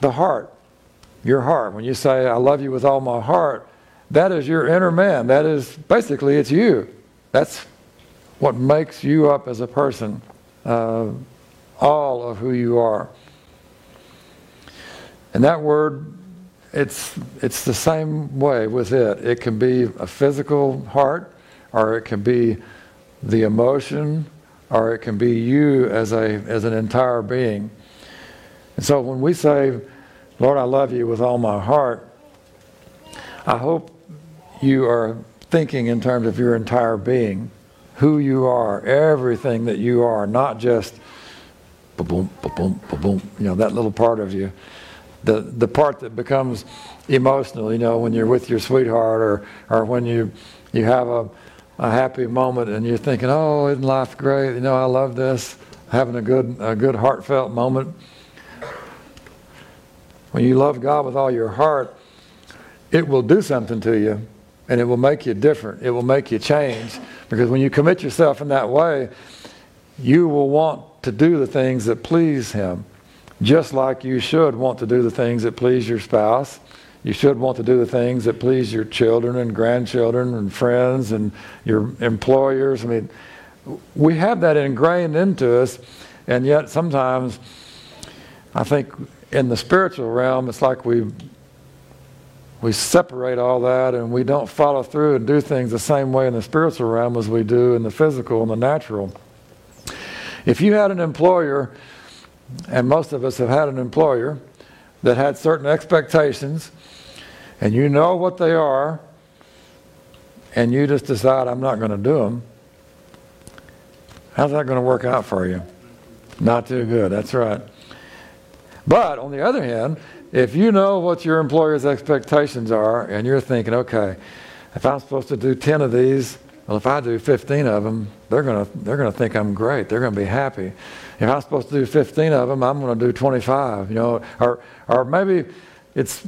the heart, your heart. When you say, I love you with all my heart, that is your inner man. That is basically, it's you. That's what makes you up as a person, uh, all of who you are. And that word, it's, it's the same way with it. It can be a physical heart, or it can be the emotion, or it can be you as, a, as an entire being. And so when we say, Lord, I love you with all my heart, I hope you are thinking in terms of your entire being, who you are, everything that you are, not just boom, boom, boom, you know, that little part of you. The, the part that becomes emotional, you know, when you're with your sweetheart or, or when you, you have a, a happy moment and you're thinking, oh, isn't life great? You know, I love this. Having a good, a good heartfelt moment. When you love God with all your heart, it will do something to you and it will make you different. It will make you change. Because when you commit yourself in that way, you will want to do the things that please Him. Just like you should want to do the things that please your spouse. You should want to do the things that please your children and grandchildren and friends and your employers. I mean, we have that ingrained into us, and yet sometimes I think in the spiritual realm, it's like we we separate all that and we don't follow through and do things the same way in the spiritual realm as we do in the physical and the natural. If you had an employer, and most of us have had an employer that had certain expectations, and you know what they are, and you just decide, I'm not going to do them, how's that going to work out for you? Not too good, that's right. But on the other hand, if you know what your employer's expectations are and you're thinking, okay, if I'm supposed to do 10 of these, well, if I do 15 of them, they're going to they're going to think I'm great. They're going to be happy. If I'm supposed to do 15 of them, I'm going to do 25. You know, or or maybe it's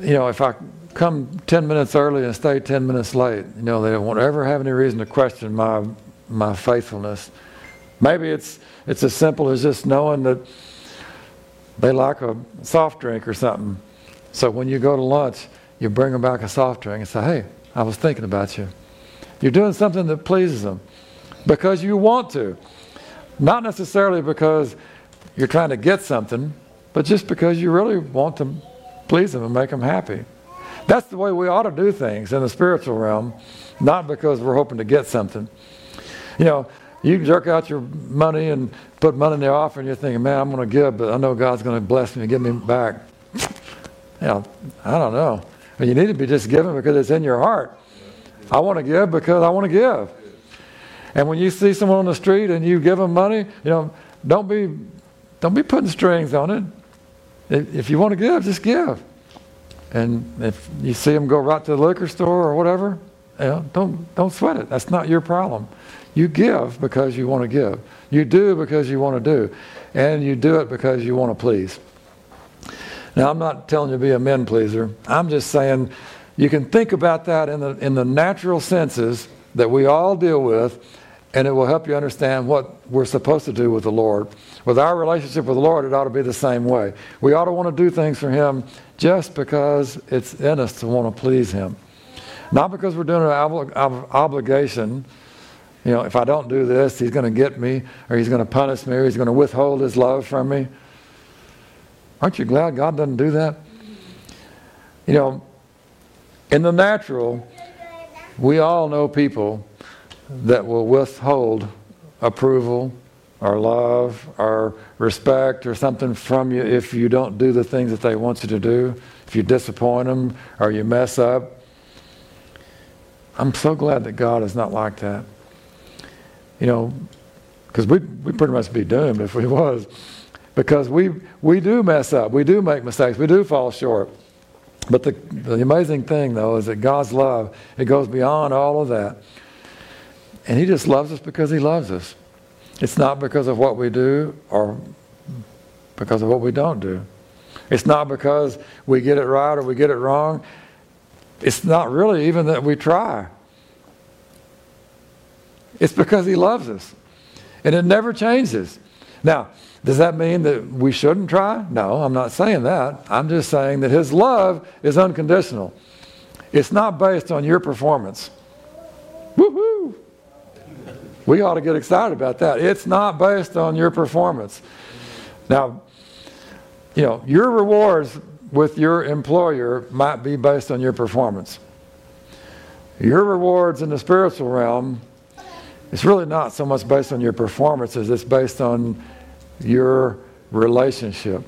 you know if I come 10 minutes early and stay 10 minutes late, you know, they won't ever have any reason to question my my faithfulness. Maybe it's it's as simple as just knowing that they like a soft drink or something. So when you go to lunch, you bring them back a soft drink and say, hey, I was thinking about you. You're doing something that pleases them because you want to. Not necessarily because you're trying to get something, but just because you really want to please them and make them happy. That's the way we ought to do things in the spiritual realm, not because we're hoping to get something. You know, you jerk out your money and put money in the offering, you're thinking, man, I'm going to give, but I know God's going to bless me and give me back. <laughs> You know, I don't know. But you need to be just giving because it's in your heart. I want to give because I want to give. And when you see someone on the street and you give them money, you know, don't be, don't be putting strings on it. If you want to give, just give. And if you see them go right to the liquor store or whatever, you know, don't, don't sweat it. That's not your problem. You give because you want to give. You do because you want to do. And you do it because you want to please. Now, I'm not telling you to be a men pleaser. I'm just saying you can think about that in the, in the natural senses that we all deal with, and it will help you understand what we're supposed to do with the Lord. With our relationship with the Lord, it ought to be the same way. We ought to want to do things for Him just because it's in us to want to please Him. Not because we're doing an ob- ob- obligation you know, if I don't do this, he's going to get me, or he's going to punish me, or he's going to withhold his love from me. Aren't you glad God doesn't do that? You know, in the natural, we all know people that will withhold approval or love or respect or something from you if you don't do the things that they want you to do, if you disappoint them or you mess up. I'm so glad that God is not like that you know, because we we pretty much be doomed if we <laughs> was, because we we do mess up, we do make mistakes, we do fall short. But the the amazing thing though is that God's love it goes beyond all of that. And He just loves us because He loves us. It's not because of what we do or because of what we don't do. It's not because we get it right or we get it wrong. It's not really even that we try. It's because He loves us. And it never changes. Now, does that mean that we shouldn't try? No, I'm not saying that. I'm just saying that His love is unconditional. It's not based on your performance. Woohoo! We ought to get excited about that. It's not based on your performance. Now, you know, your rewards with your employer might be based on your performance. Your rewards in the spiritual realm, it's really not so much based on your performance as it's based on your relationship.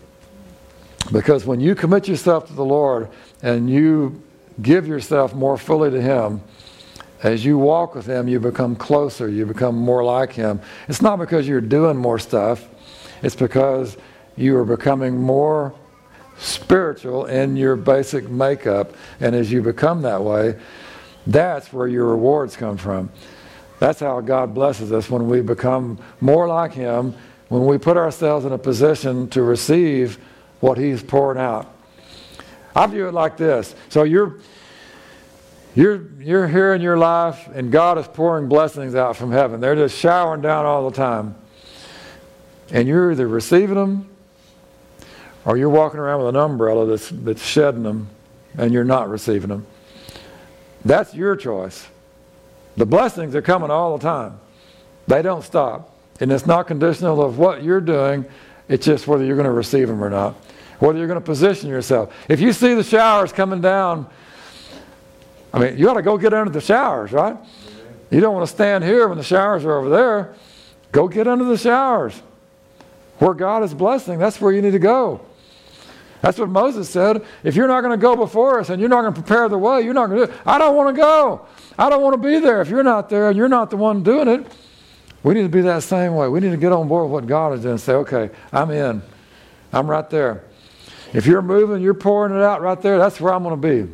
Because when you commit yourself to the Lord and you give yourself more fully to Him, as you walk with Him, you become closer, you become more like Him. It's not because you're doing more stuff, it's because you are becoming more spiritual in your basic makeup. And as you become that way, that's where your rewards come from. That's how God blesses us when we become more like Him, when we put ourselves in a position to receive what He's pouring out. I view it like this. So you're you're you're here in your life and God is pouring blessings out from heaven. They're just showering down all the time. And you're either receiving them or you're walking around with an umbrella that's that's shedding them and you're not receiving them. That's your choice. The blessings are coming all the time. They don't stop. And it's not conditional of what you're doing, it's just whether you're going to receive them or not whether you're going to position yourself. If you see the showers coming down, I mean, you ought to go get under the showers, right? You don't want to stand here when the showers are over there. Go get under the showers. Where God is blessing, that's where you need to go. That's what Moses said. If you're not going to go before us and you're not going to prepare the way, you're not going to do it. I don't want to go. I don't want to be there. If you're not there and you're not the one doing it, we need to be that same way. We need to get on board with what God is doing and say, okay, I'm in. I'm right there. If you're moving, you're pouring it out right there, that's where I'm going to be.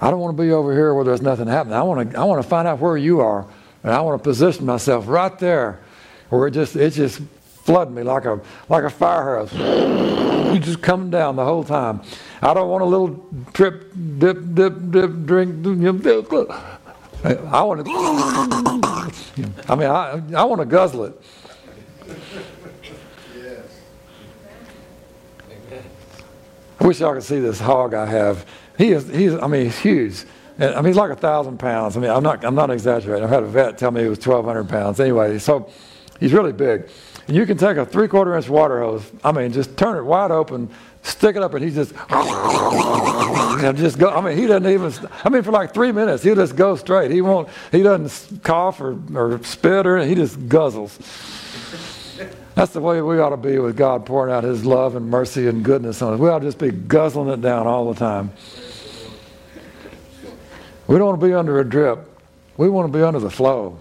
I don't want to be over here where there's nothing happening. I want to, I want to find out where you are, and I want to position myself right there where it just, it's just flooding me like a, like a fire hose. Just coming down the whole time. I don't want a little trip, dip, dip, dip, drink. I want to, I mean, I, I want to guzzle it. I wish y'all could see this hog I have. He is, he's, I mean, he's huge. I mean, he's like a thousand pounds. I mean, I'm not, I'm not exaggerating. I've had a vet tell me he was 1,200 pounds. Anyway, so he's really big. You can take a three quarter inch water hose, I mean, just turn it wide open, stick it up, and he just, <laughs> and just go. I mean, he doesn't even, I mean, for like three minutes, he'll just go straight. He won't, he doesn't cough or, or spit or he just guzzles. That's the way we ought to be with God pouring out His love and mercy and goodness on us. We ought to just be guzzling it down all the time. We don't want to be under a drip. We want to be under the flow.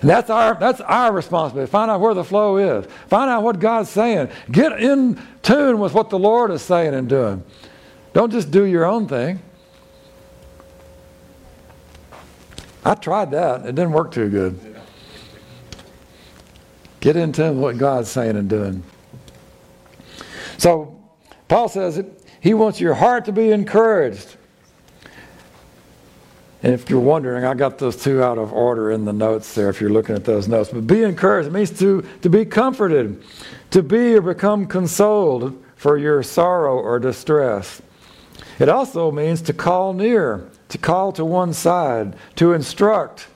And that's our, that's our responsibility. Find out where the flow is. Find out what God's saying. Get in tune with what the Lord is saying and doing. Don't just do your own thing. I tried that. It didn't work too good. Get into what God's saying and doing. So, Paul says it, he wants your heart to be encouraged. And if you're wondering, I got those two out of order in the notes there if you're looking at those notes. But be encouraged. It means to, to be comforted, to be or become consoled for your sorrow or distress. It also means to call near, to call to one side, to instruct,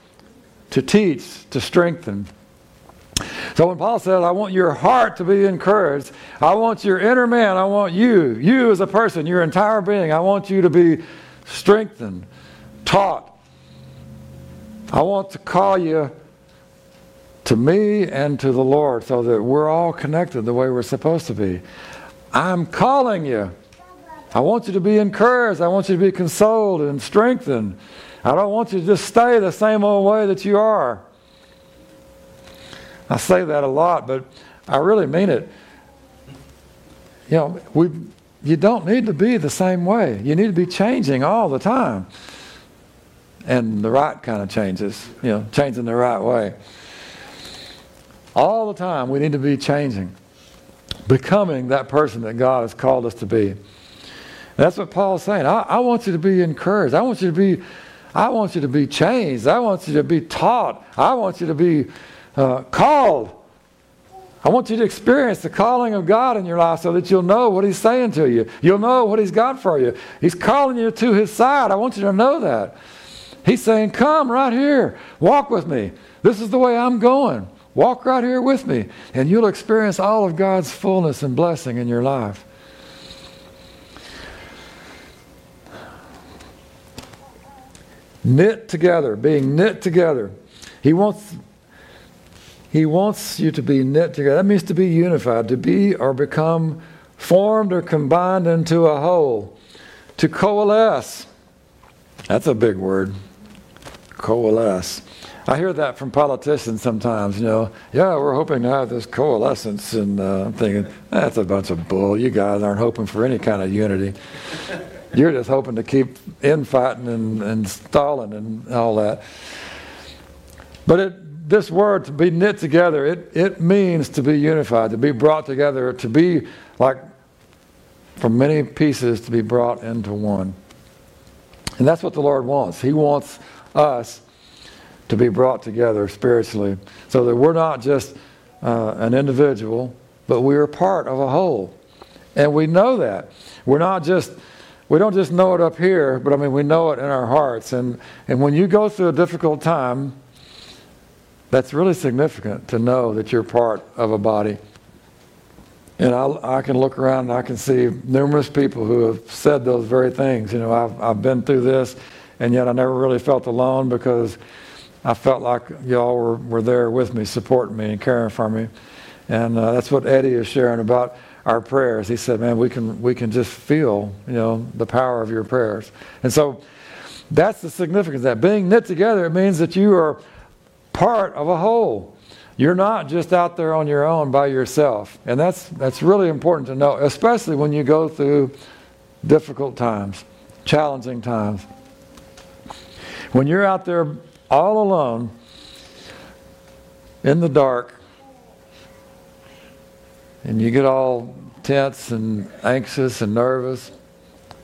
to teach, to strengthen. So when Paul says, I want your heart to be encouraged, I want your inner man, I want you, you as a person, your entire being, I want you to be strengthened, taught. I want to call you to me and to the Lord so that we're all connected the way we're supposed to be. I'm calling you. I want you to be encouraged. I want you to be consoled and strengthened. I don't want you to just stay the same old way that you are. I say that a lot, but I really mean it. You know, we, you don't need to be the same way. You need to be changing all the time. And the right kind of changes, you know, changing the right way. All the time, we need to be changing, becoming that person that God has called us to be. That's what Paul's saying. I, I want you to be encouraged. I want you to be, I want you to be changed. I want you to be taught. I want you to be uh, called. I want you to experience the calling of God in your life so that you'll know what He's saying to you. You'll know what He's got for you. He's calling you to His side. I want you to know that. He's saying, Come right here. Walk with me. This is the way I'm going. Walk right here with me, and you'll experience all of God's fullness and blessing in your life. Knit together, being knit together. He wants he wants you to be knit together. That means to be unified, to be or become formed or combined into a whole, to coalesce. That's a big word. Coalesce. I hear that from politicians sometimes, you know. Yeah, we're hoping to have this coalescence, and uh, I'm thinking, that's a bunch of bull. You guys aren't hoping for any kind of unity. You're just hoping to keep infighting and, and stalling and all that. But it, this word to be knit together, it, it means to be unified, to be brought together, to be like from many pieces to be brought into one. And that's what the Lord wants. He wants us to be brought together spiritually so that we're not just uh, an individual, but we are part of a whole. And we know that. We're not just we don't just know it up here, but I mean we know it in our hearts. And and when you go through a difficult time, that's really significant to know that you're part of a body. And I, I can look around and I can see numerous people who have said those very things. You know, I've, I've been through this, and yet I never really felt alone because I felt like y'all were, were there with me, supporting me and caring for me. And uh, that's what Eddie is sharing about our prayers. He said, man, we can, we can just feel, you know, the power of your prayers. And so that's the significance of that. Being knit together, it means that you are part of a whole. You're not just out there on your own by yourself. And that's, that's really important to know, especially when you go through difficult times, challenging times. When you're out there all alone in the dark and you get all tense and anxious and nervous.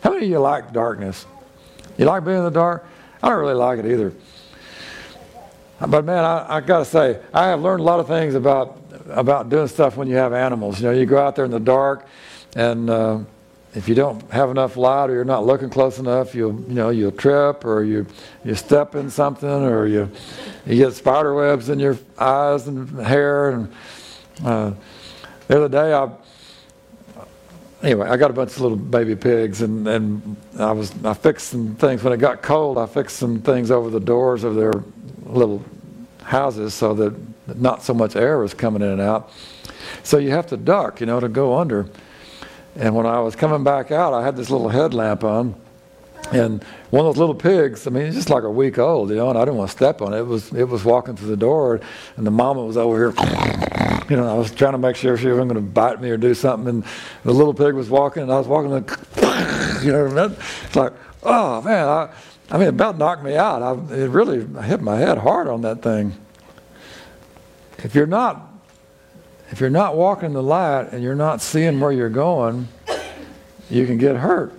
How many of you like darkness? You like being in the dark? I don't really like it either. But man, I, I got to say, I have learned a lot of things about about doing stuff when you have animals. You know, you go out there in the dark, and uh, if you don't have enough light or you're not looking close enough, you'll you know you'll trip or you you step in something or you you get spider webs in your eyes and hair. And uh, the other day, I anyway, I got a bunch of little baby pigs, and, and I was I fixed some things when it got cold. I fixed some things over the doors of their little houses so that not so much air was coming in and out. So you have to duck, you know, to go under. And when I was coming back out, I had this little headlamp on. And one of those little pigs, I mean, it's just like a week old, you know, and I didn't want to step on it. It was, it was walking through the door, and the mama was over here, <laughs> you know, I was trying to make sure she wasn't going to bite me or do something. And the little pig was walking, and I was walking, and, <laughs> you know, it's like, oh, man, I, I mean, it about knocked me out. I, it really hit my head hard on that thing. If you're not if you're not walking the light and you're not seeing where you're going, you can get hurt.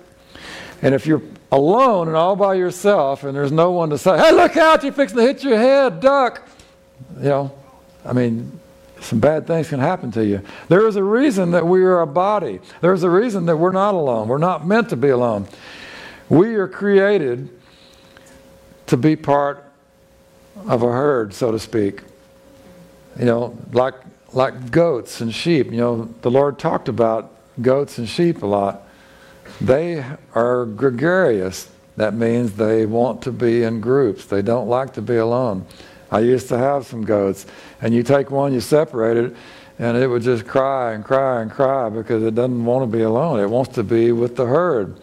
And if you're alone and all by yourself and there's no one to say, hey, look out, you're fixing to hit your head, duck. You know, I mean, some bad things can happen to you. There is a reason that we are a body. There's a reason that we're not alone. We're not meant to be alone. We are created to be part of a herd, so to speak. You know, like like goats and sheep. You know, the Lord talked about goats and sheep a lot. They are gregarious. That means they want to be in groups. They don't like to be alone. I used to have some goats, and you take one, you separate it, and it would just cry and cry and cry because it doesn't want to be alone. It wants to be with the herd.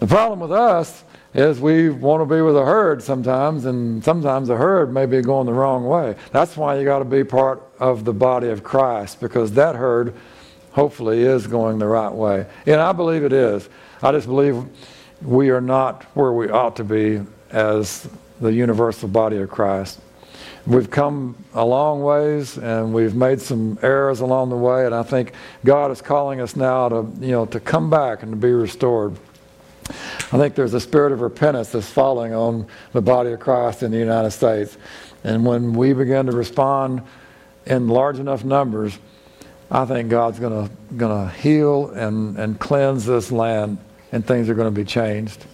The problem with us is we want to be with a herd sometimes, and sometimes the herd may be going the wrong way. That's why you got to be part of the body of Christ, because that herd hopefully is going the right way. And I believe it is. I just believe we are not where we ought to be as the universal body of Christ. We've come a long ways and we've made some errors along the way, and I think God is calling us now to, you know, to come back and to be restored. I think there's a spirit of repentance that's falling on the body of Christ in the United States. And when we begin to respond in large enough numbers, I think God's going to heal and, and cleanse this land, and things are going to be changed.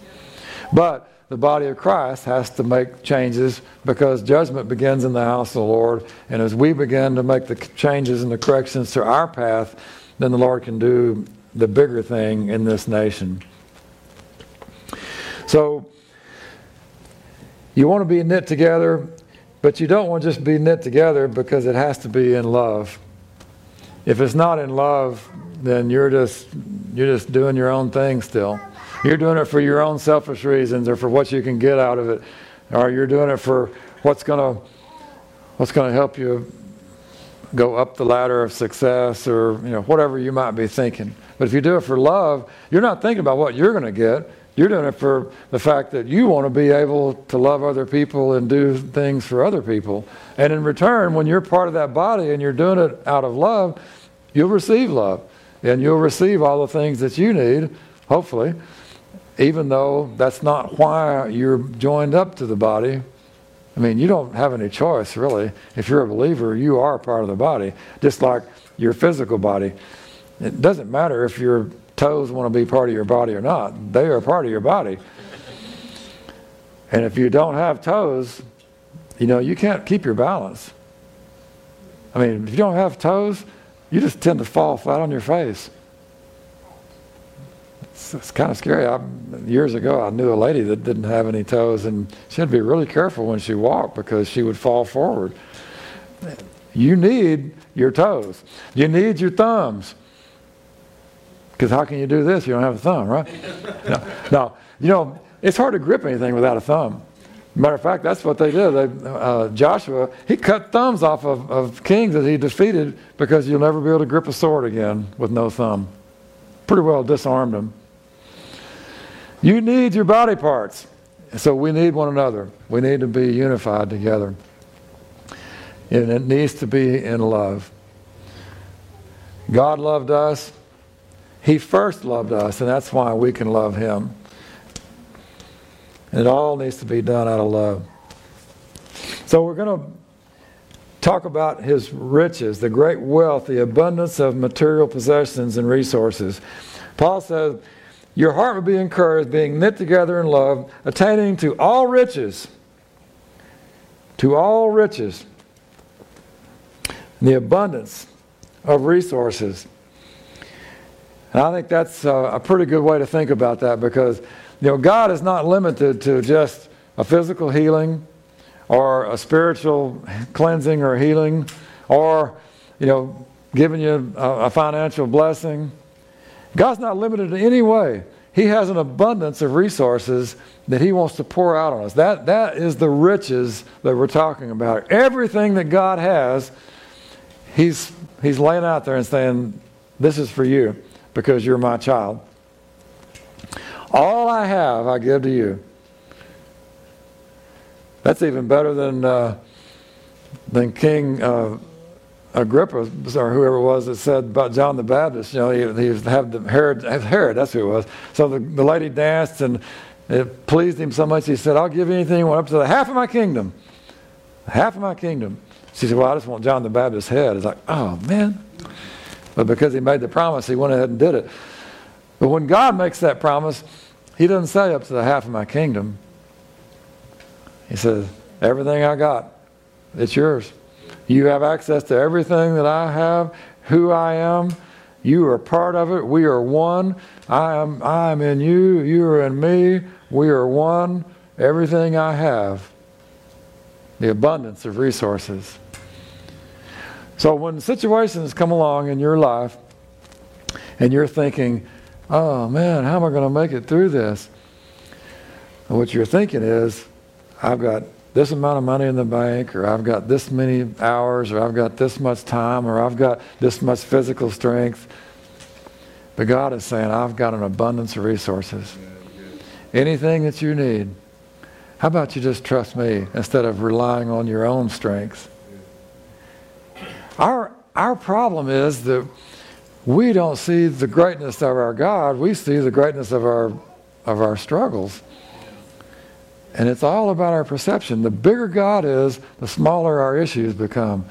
But the body of Christ has to make changes because judgment begins in the house of the Lord. And as we begin to make the changes and the corrections to our path, then the Lord can do the bigger thing in this nation. So, you want to be knit together, but you don't want to just be knit together because it has to be in love. If it's not in love, then you're just you're just doing your own thing still. You're doing it for your own selfish reasons or for what you can get out of it, or you're doing it for what's gonna what's gonna help you go up the ladder of success or you know whatever you might be thinking. But if you do it for love, you're not thinking about what you're to get. You're doing it for the fact that you want to be able to love other people and do things for other people. And in return, when you're part of that body and you're doing it out of love, you'll receive love. And you'll receive all the things that you need, hopefully, even though that's not why you're joined up to the body. I mean, you don't have any choice, really. If you're a believer, you are part of the body, just like your physical body. It doesn't matter if your toes want to be part of your body or not, they are part of your body. And if you don't have toes, you know, you can't keep your balance. I mean, if you don't have toes, you just tend to fall flat on your face it's, it's kind of scary. I, years ago, I knew a lady that didn't have any toes, and she had to be really careful when she walked because she would fall forward. You need your toes. You need your thumbs. Because how can you do this? You don't have a thumb, right? no, no, you know, it's hard to grip anything without a thumb. Matter of fact, that's what they did. They, uh, Joshua, he cut thumbs off of, of kings that he defeated because you'll never be able to grip a sword again with no thumb. Pretty well disarmed them. You need your body parts. So we need one another. We need to be unified together. And it needs to be in love. God loved us. He first loved us, and that's why we can love Him. And it all needs to be done out of love. So we're going to talk about His riches, the great wealth, the abundance of material possessions and resources. Paul says, your heart will be encouraged, being knit together in love, attaining to all riches, to all riches, the abundance of resources. And I think that's a, pretty good way to think about that because, you know, God is not limited to just a physical healing or a spiritual cleansing or healing or, you know, giving you a, a financial blessing. God's not limited in any way. He has an abundance of resources that He wants to pour out on us. That, that is the riches that we're talking about. Everything that God has, He's, he's laying out there and saying, This is for you because you're my child. All I have, I give to you. That's even better than, uh, than King. Uh, Agrippa or whoever it was that said about John the Baptist, you know, he, he had the Herod, Herod, that's who it was. So the, the lady danced and it pleased him so much he said, I'll give you anything, went up to the half of my kingdom. Half of my kingdom. She said, Well, I just want John the Baptist's head. It's like, oh man. But because he made the promise, he went ahead and did it. But when God makes that promise, he doesn't say up to the half of my kingdom. He says, Everything I got, it's yours. You have access to everything that I have, who I am. You are part of it. We are one. I am, I am in you. You are in me. We are one. Everything I have, the abundance of resources. So when situations come along in your life and you're thinking, oh man, how am I going to make it through this? And what you're thinking is, I've got this amount of money in the bank, or I've got this many hours, or I've got this much time, or I've got this much physical strength. But God is saying, I've got an abundance of resources. anything that you need. How about you just trust me instead of relying on your own strengths? Our, our problem is that we don't see the greatness of our God, we see the greatness of our, of our struggles. And it's all about our perception. The bigger God is, the smaller our issues become.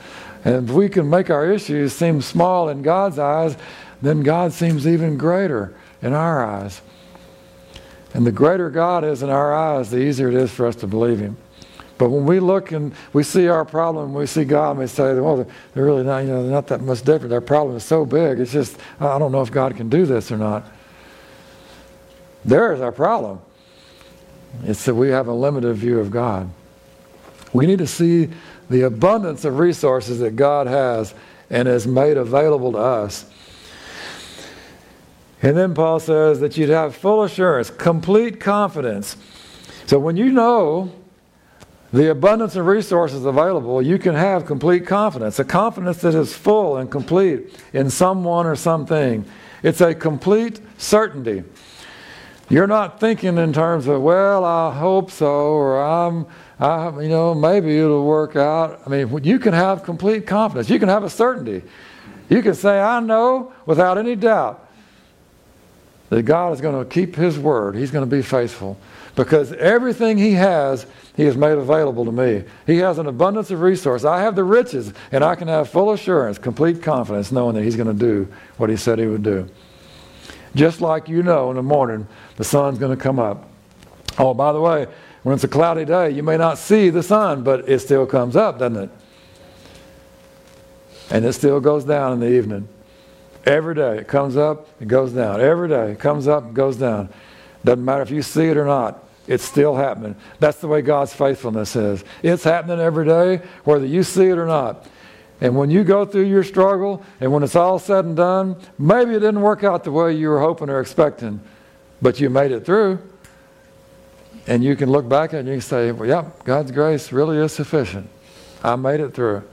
And if we can make our issues seem small in God's eyes, then God seems even greater in our eyes. And the greater God is in our eyes, the easier it is for us to believe Him. But when we look and we see our problem, we see God, and we say, well, they're really not, you know, they're not that much different. Their problem is so big, it's just, I don't know if God can do this or not. There is our problem. It's that we have a limited view of God. We need to see the abundance of resources that God has and has made available to us. And then Paul says that you'd have full assurance, complete confidence. So when you know the abundance of resources available, you can have complete confidence. A confidence that is full and complete in someone or something. It's a complete certainty. You're not thinking in terms of, well, I hope so, or I'm, I, you know, maybe it'll work out. I mean, you can have complete confidence. You can have a certainty. You can say, I know without any doubt that God is going to keep His word. He's going to be faithful. Because everything He has, He has made available to me. He has an abundance of resources. I have the riches, and I can have full assurance, complete confidence, knowing that He's going to do what He said He would do. Just like you know in the morning the sun's going to come up. Oh, by the way, when it's a cloudy day, you may not see the sun, but it still comes up, doesn't it? And it still goes down in the evening. Every day it comes up, it goes down. Every day it comes up, it goes down. Doesn't matter if you see it or not, it's still happening. That's the way God's faithfulness is. It's happening every day, whether you see it or not. And when you go through your struggle, and when it's all said and done, maybe it didn't work out the way you were hoping or expecting, but you made it through. And you can look back and you can say, well, yep, God's grace really is sufficient. I made it through.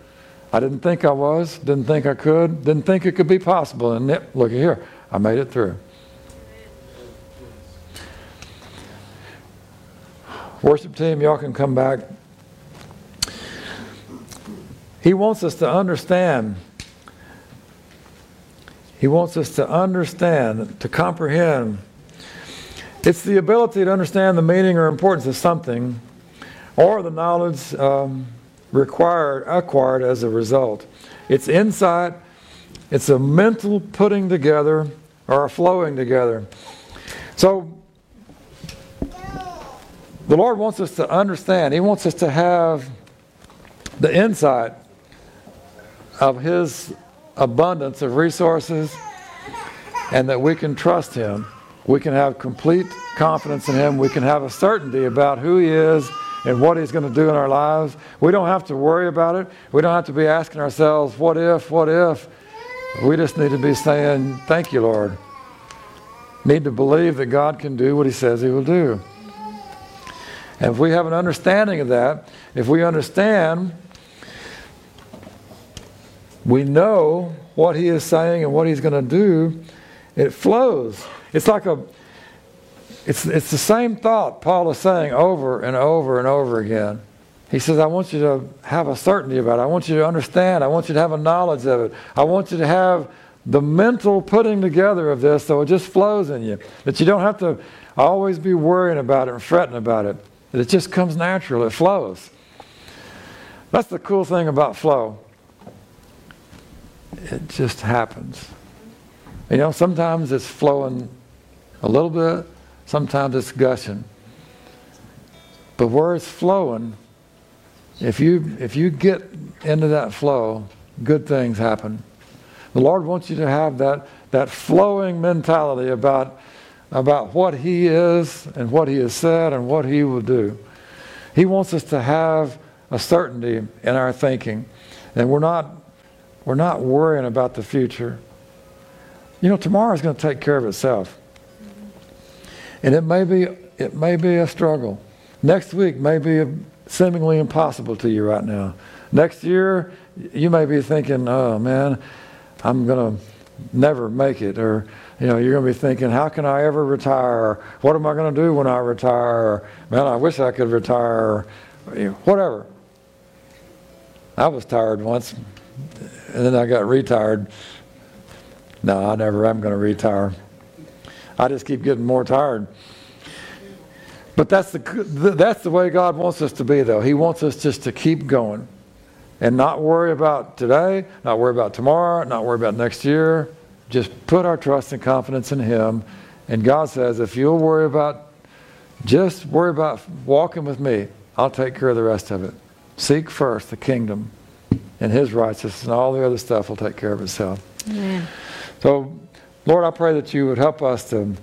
I didn't think I was, didn't think I could, didn't think it could be possible. And it, look here, I made it through. Worship team, y'all can come back. He wants us to understand. He wants us to understand, to comprehend. It's the ability to understand the meaning or importance of something or the knowledge um, required, acquired as a result. It's insight, it's a mental putting together or a flowing together. So, the Lord wants us to understand, He wants us to have the insight of His abundance of resources and that we can trust Him. We can have complete confidence in Him. We can have a certainty about who He is and what He's going to do in our lives. We don't have to worry about it. We don't have to be asking ourselves, what if, what if? We just need to be saying, Thank you, Lord. Need to believe that God can do what He says He will do. And if we have an understanding of that, if we understand, we know what He is saying and what He's going to do, it flows. It's like a it's, it's the same thought Paul is saying over and over and over again. He says, I want you to have a certainty about it. I want you to understand. I want you to have a knowledge of it. I want you to have the mental putting together of this so it just flows in you. That you don't have to always be worrying about it and fretting about it. It just comes natural. It flows. That's the cool thing about flow. It just happens. You know, sometimes it's flowing a little bit, Sometimes it's gushing. But where it's flowing, if you, if you get into that flow, good things happen. The Lord wants you to have that, that flowing mentality about, about what He is and what He has said and what He will do. He wants us to have a certainty in our thinking. And we're not, we're not worrying about the future. You know, tomorrow is going to take care of itself. And it may be, it may be a struggle. Next week may be seemingly impossible to you right now. Next year, you may be thinking, oh man, I'm going to never make it, or you know, you're going to be thinking, how can I ever retire? What am I going to do when I retire? Man, I wish I could retire. Whatever. I was tired once, and then I got retired. No, I never am going to retire. I just keep getting more tired. But that's the, that's the way God wants us to be, though. He wants us just to keep going and not worry about today, not worry about tomorrow, not worry about next year. Just put our trust and confidence in Him. And God says, if you'll worry about, just worry about walking with me, I'll take care of the rest of it. Seek first the kingdom and His righteousness, and all the other stuff will take care of itself. So, Lord, I pray that you would help us to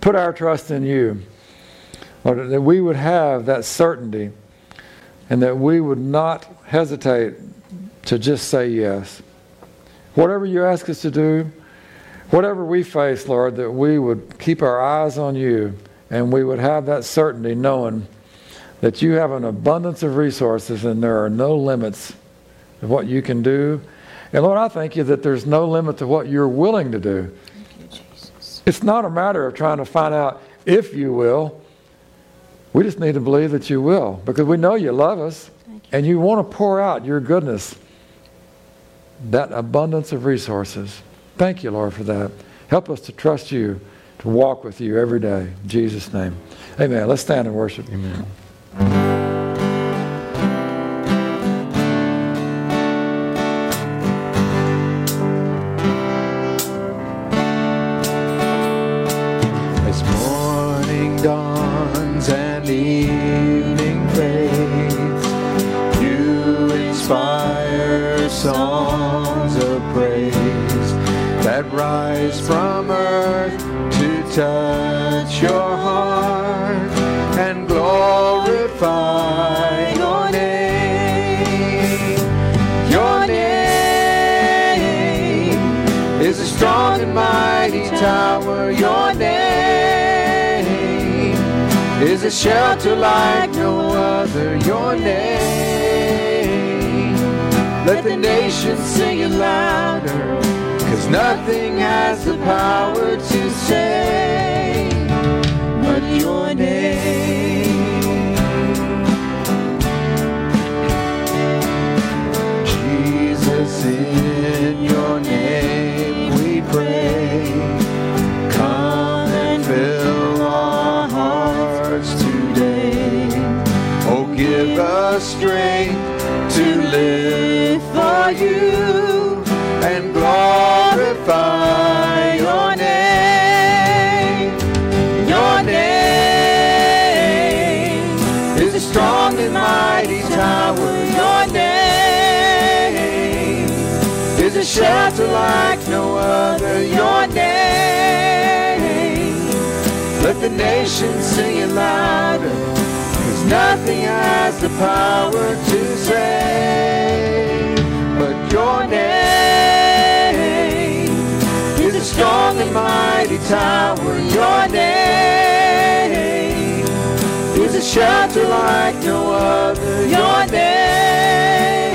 put our trust in you. Lord, that we would have that certainty and that we would not hesitate to just say yes. Whatever you ask us to do, whatever we face, Lord, that we would keep our eyes on you and we would have that certainty knowing that you have an abundance of resources and there are no limits of what you can do. And Lord, I thank you that there's no limit to what you're willing to do. It's not a matter of trying to find out if you will. We just need to believe that you will because we know you love us and you want to pour out your goodness, that abundance of resources. Thank you, Lord, for that. Help us to trust you, to walk with you every day. In Jesus' name. Amen. Let's stand and worship. Amen. Let the nations sing it louder. Cause nothing has the power to save but your name. Jesus, in your name we pray. Come and fill our hearts today. Oh, give us strength to live for you and glorify your name. Your name is a strong and mighty tower. Your name is a shelter like no other. Your name. Let the nations sing it louder. Nothing has the power to save but your name is a strong and mighty tower. Your name is a shelter like no other. Your name.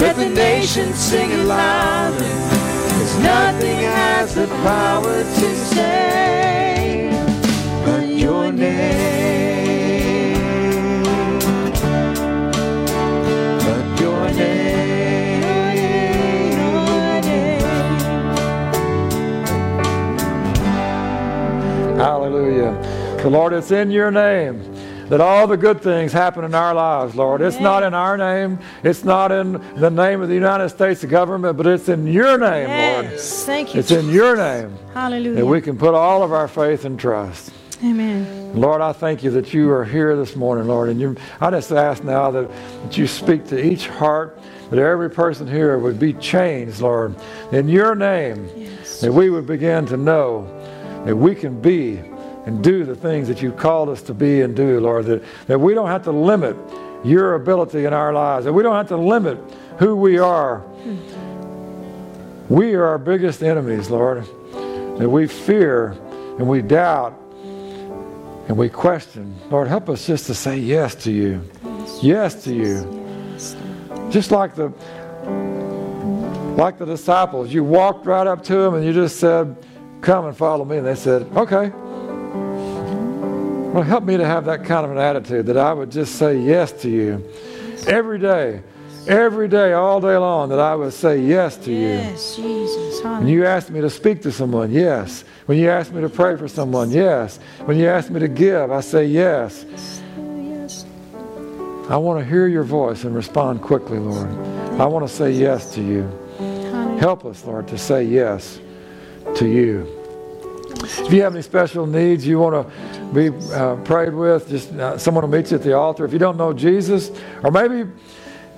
Let the nations sing it louder. Cause nothing has the power to save but your name. The Lord, it's in your name that all the good things happen in our lives, Lord. It's not in our name, it's not in the name of the United States government, but it's in your name, Lord. Thank you. It's in your name Hallelujah. that we can put all of our faith and trust. Amen. Lord, I thank you that you are here this morning, Lord. And you, I just ask now that, that you speak to each heart, that every person here would be changed, Lord, in your name, Yes. that we would begin to know that we can be and do the things that you called us to be and do, Lord, that, that we don't have to limit your ability in our lives, that we don't have to limit who we are. We are our biggest enemies, Lord, that we fear and we doubt and we question. Lord, help us just to say yes to you. Yes to you. Just like the like the disciples, you walked right up to them and you just said, Come and follow me. And they said, Okay. Well, help me to have that kind of an attitude that I would just say yes to you every day, every day, all day long, that I would say yes to you. Yes, Jesus. When you ask me to speak to someone, yes. When you ask me to pray for someone, yes. When you ask me to give, I say yes. I want to hear your voice and respond quickly, Lord. I want to say yes to you. Help us, Lord, to say yes to you. If you have any special needs you want to be uh, prayed with, just uh, someone will meet you at the altar. If you don't know Jesus, or maybe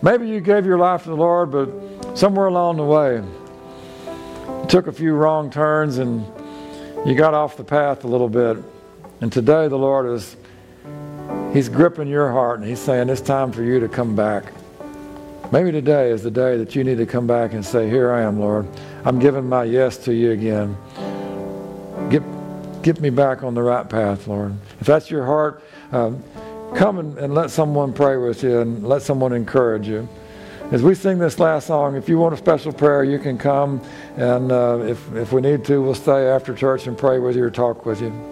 maybe you gave your life to the Lord, but somewhere along the way took a few wrong turns and you got off the path a little bit. And today the Lord is He's gripping your heart and He's saying it's time for you to come back. Maybe today is the day that you need to come back and say, Here I am, Lord. I'm giving my yes to you again. Get, me back on the right path, Lord. If that's your heart, um, come and, and let someone pray with you and let someone encourage you. As we sing this last song, if you want a special prayer, you can come. And uh, if, if we need to, we'll stay after church and pray with you or talk with you.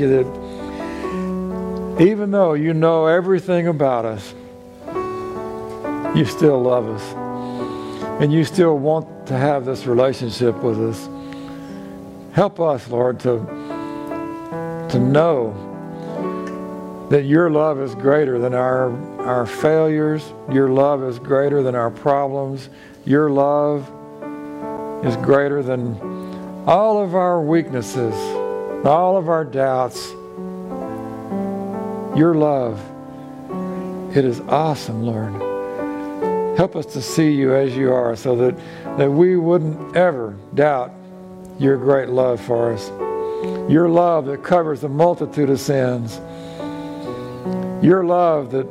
You that even though you know everything about us, you still love us. And you still want to have this relationship with us. Help us, Lord, to, to know that your love is greater than our, our failures. Your love is greater than our problems. Your love is greater than all of our weaknesses, all of our doubts. Your love, it is awesome, Lord. Help us to see you as you are so that, that we wouldn't ever doubt your great love for us. Your love that covers a multitude of sins. Your love that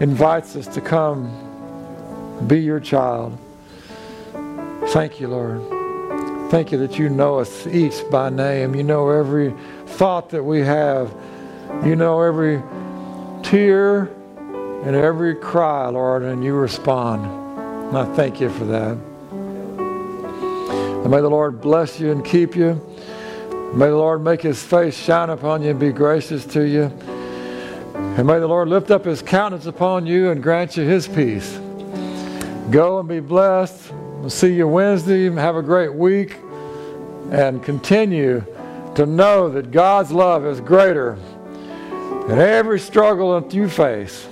invites us to come be your child. Thank you, Lord. Thank you that you know us each by name. You know every thought that we have. You know every tear and every cry, Lord, and you respond. And I thank you for that. And may the Lord bless you and keep you. May the Lord make his face shine upon you and be gracious to you. And may the Lord lift up his countenance upon you and grant you his peace. Go and be blessed. See you Wednesday. Have a great week. And continue to know that God's love is greater than every struggle that you face.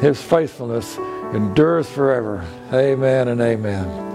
His faithfulness endures forever. Amen and amen.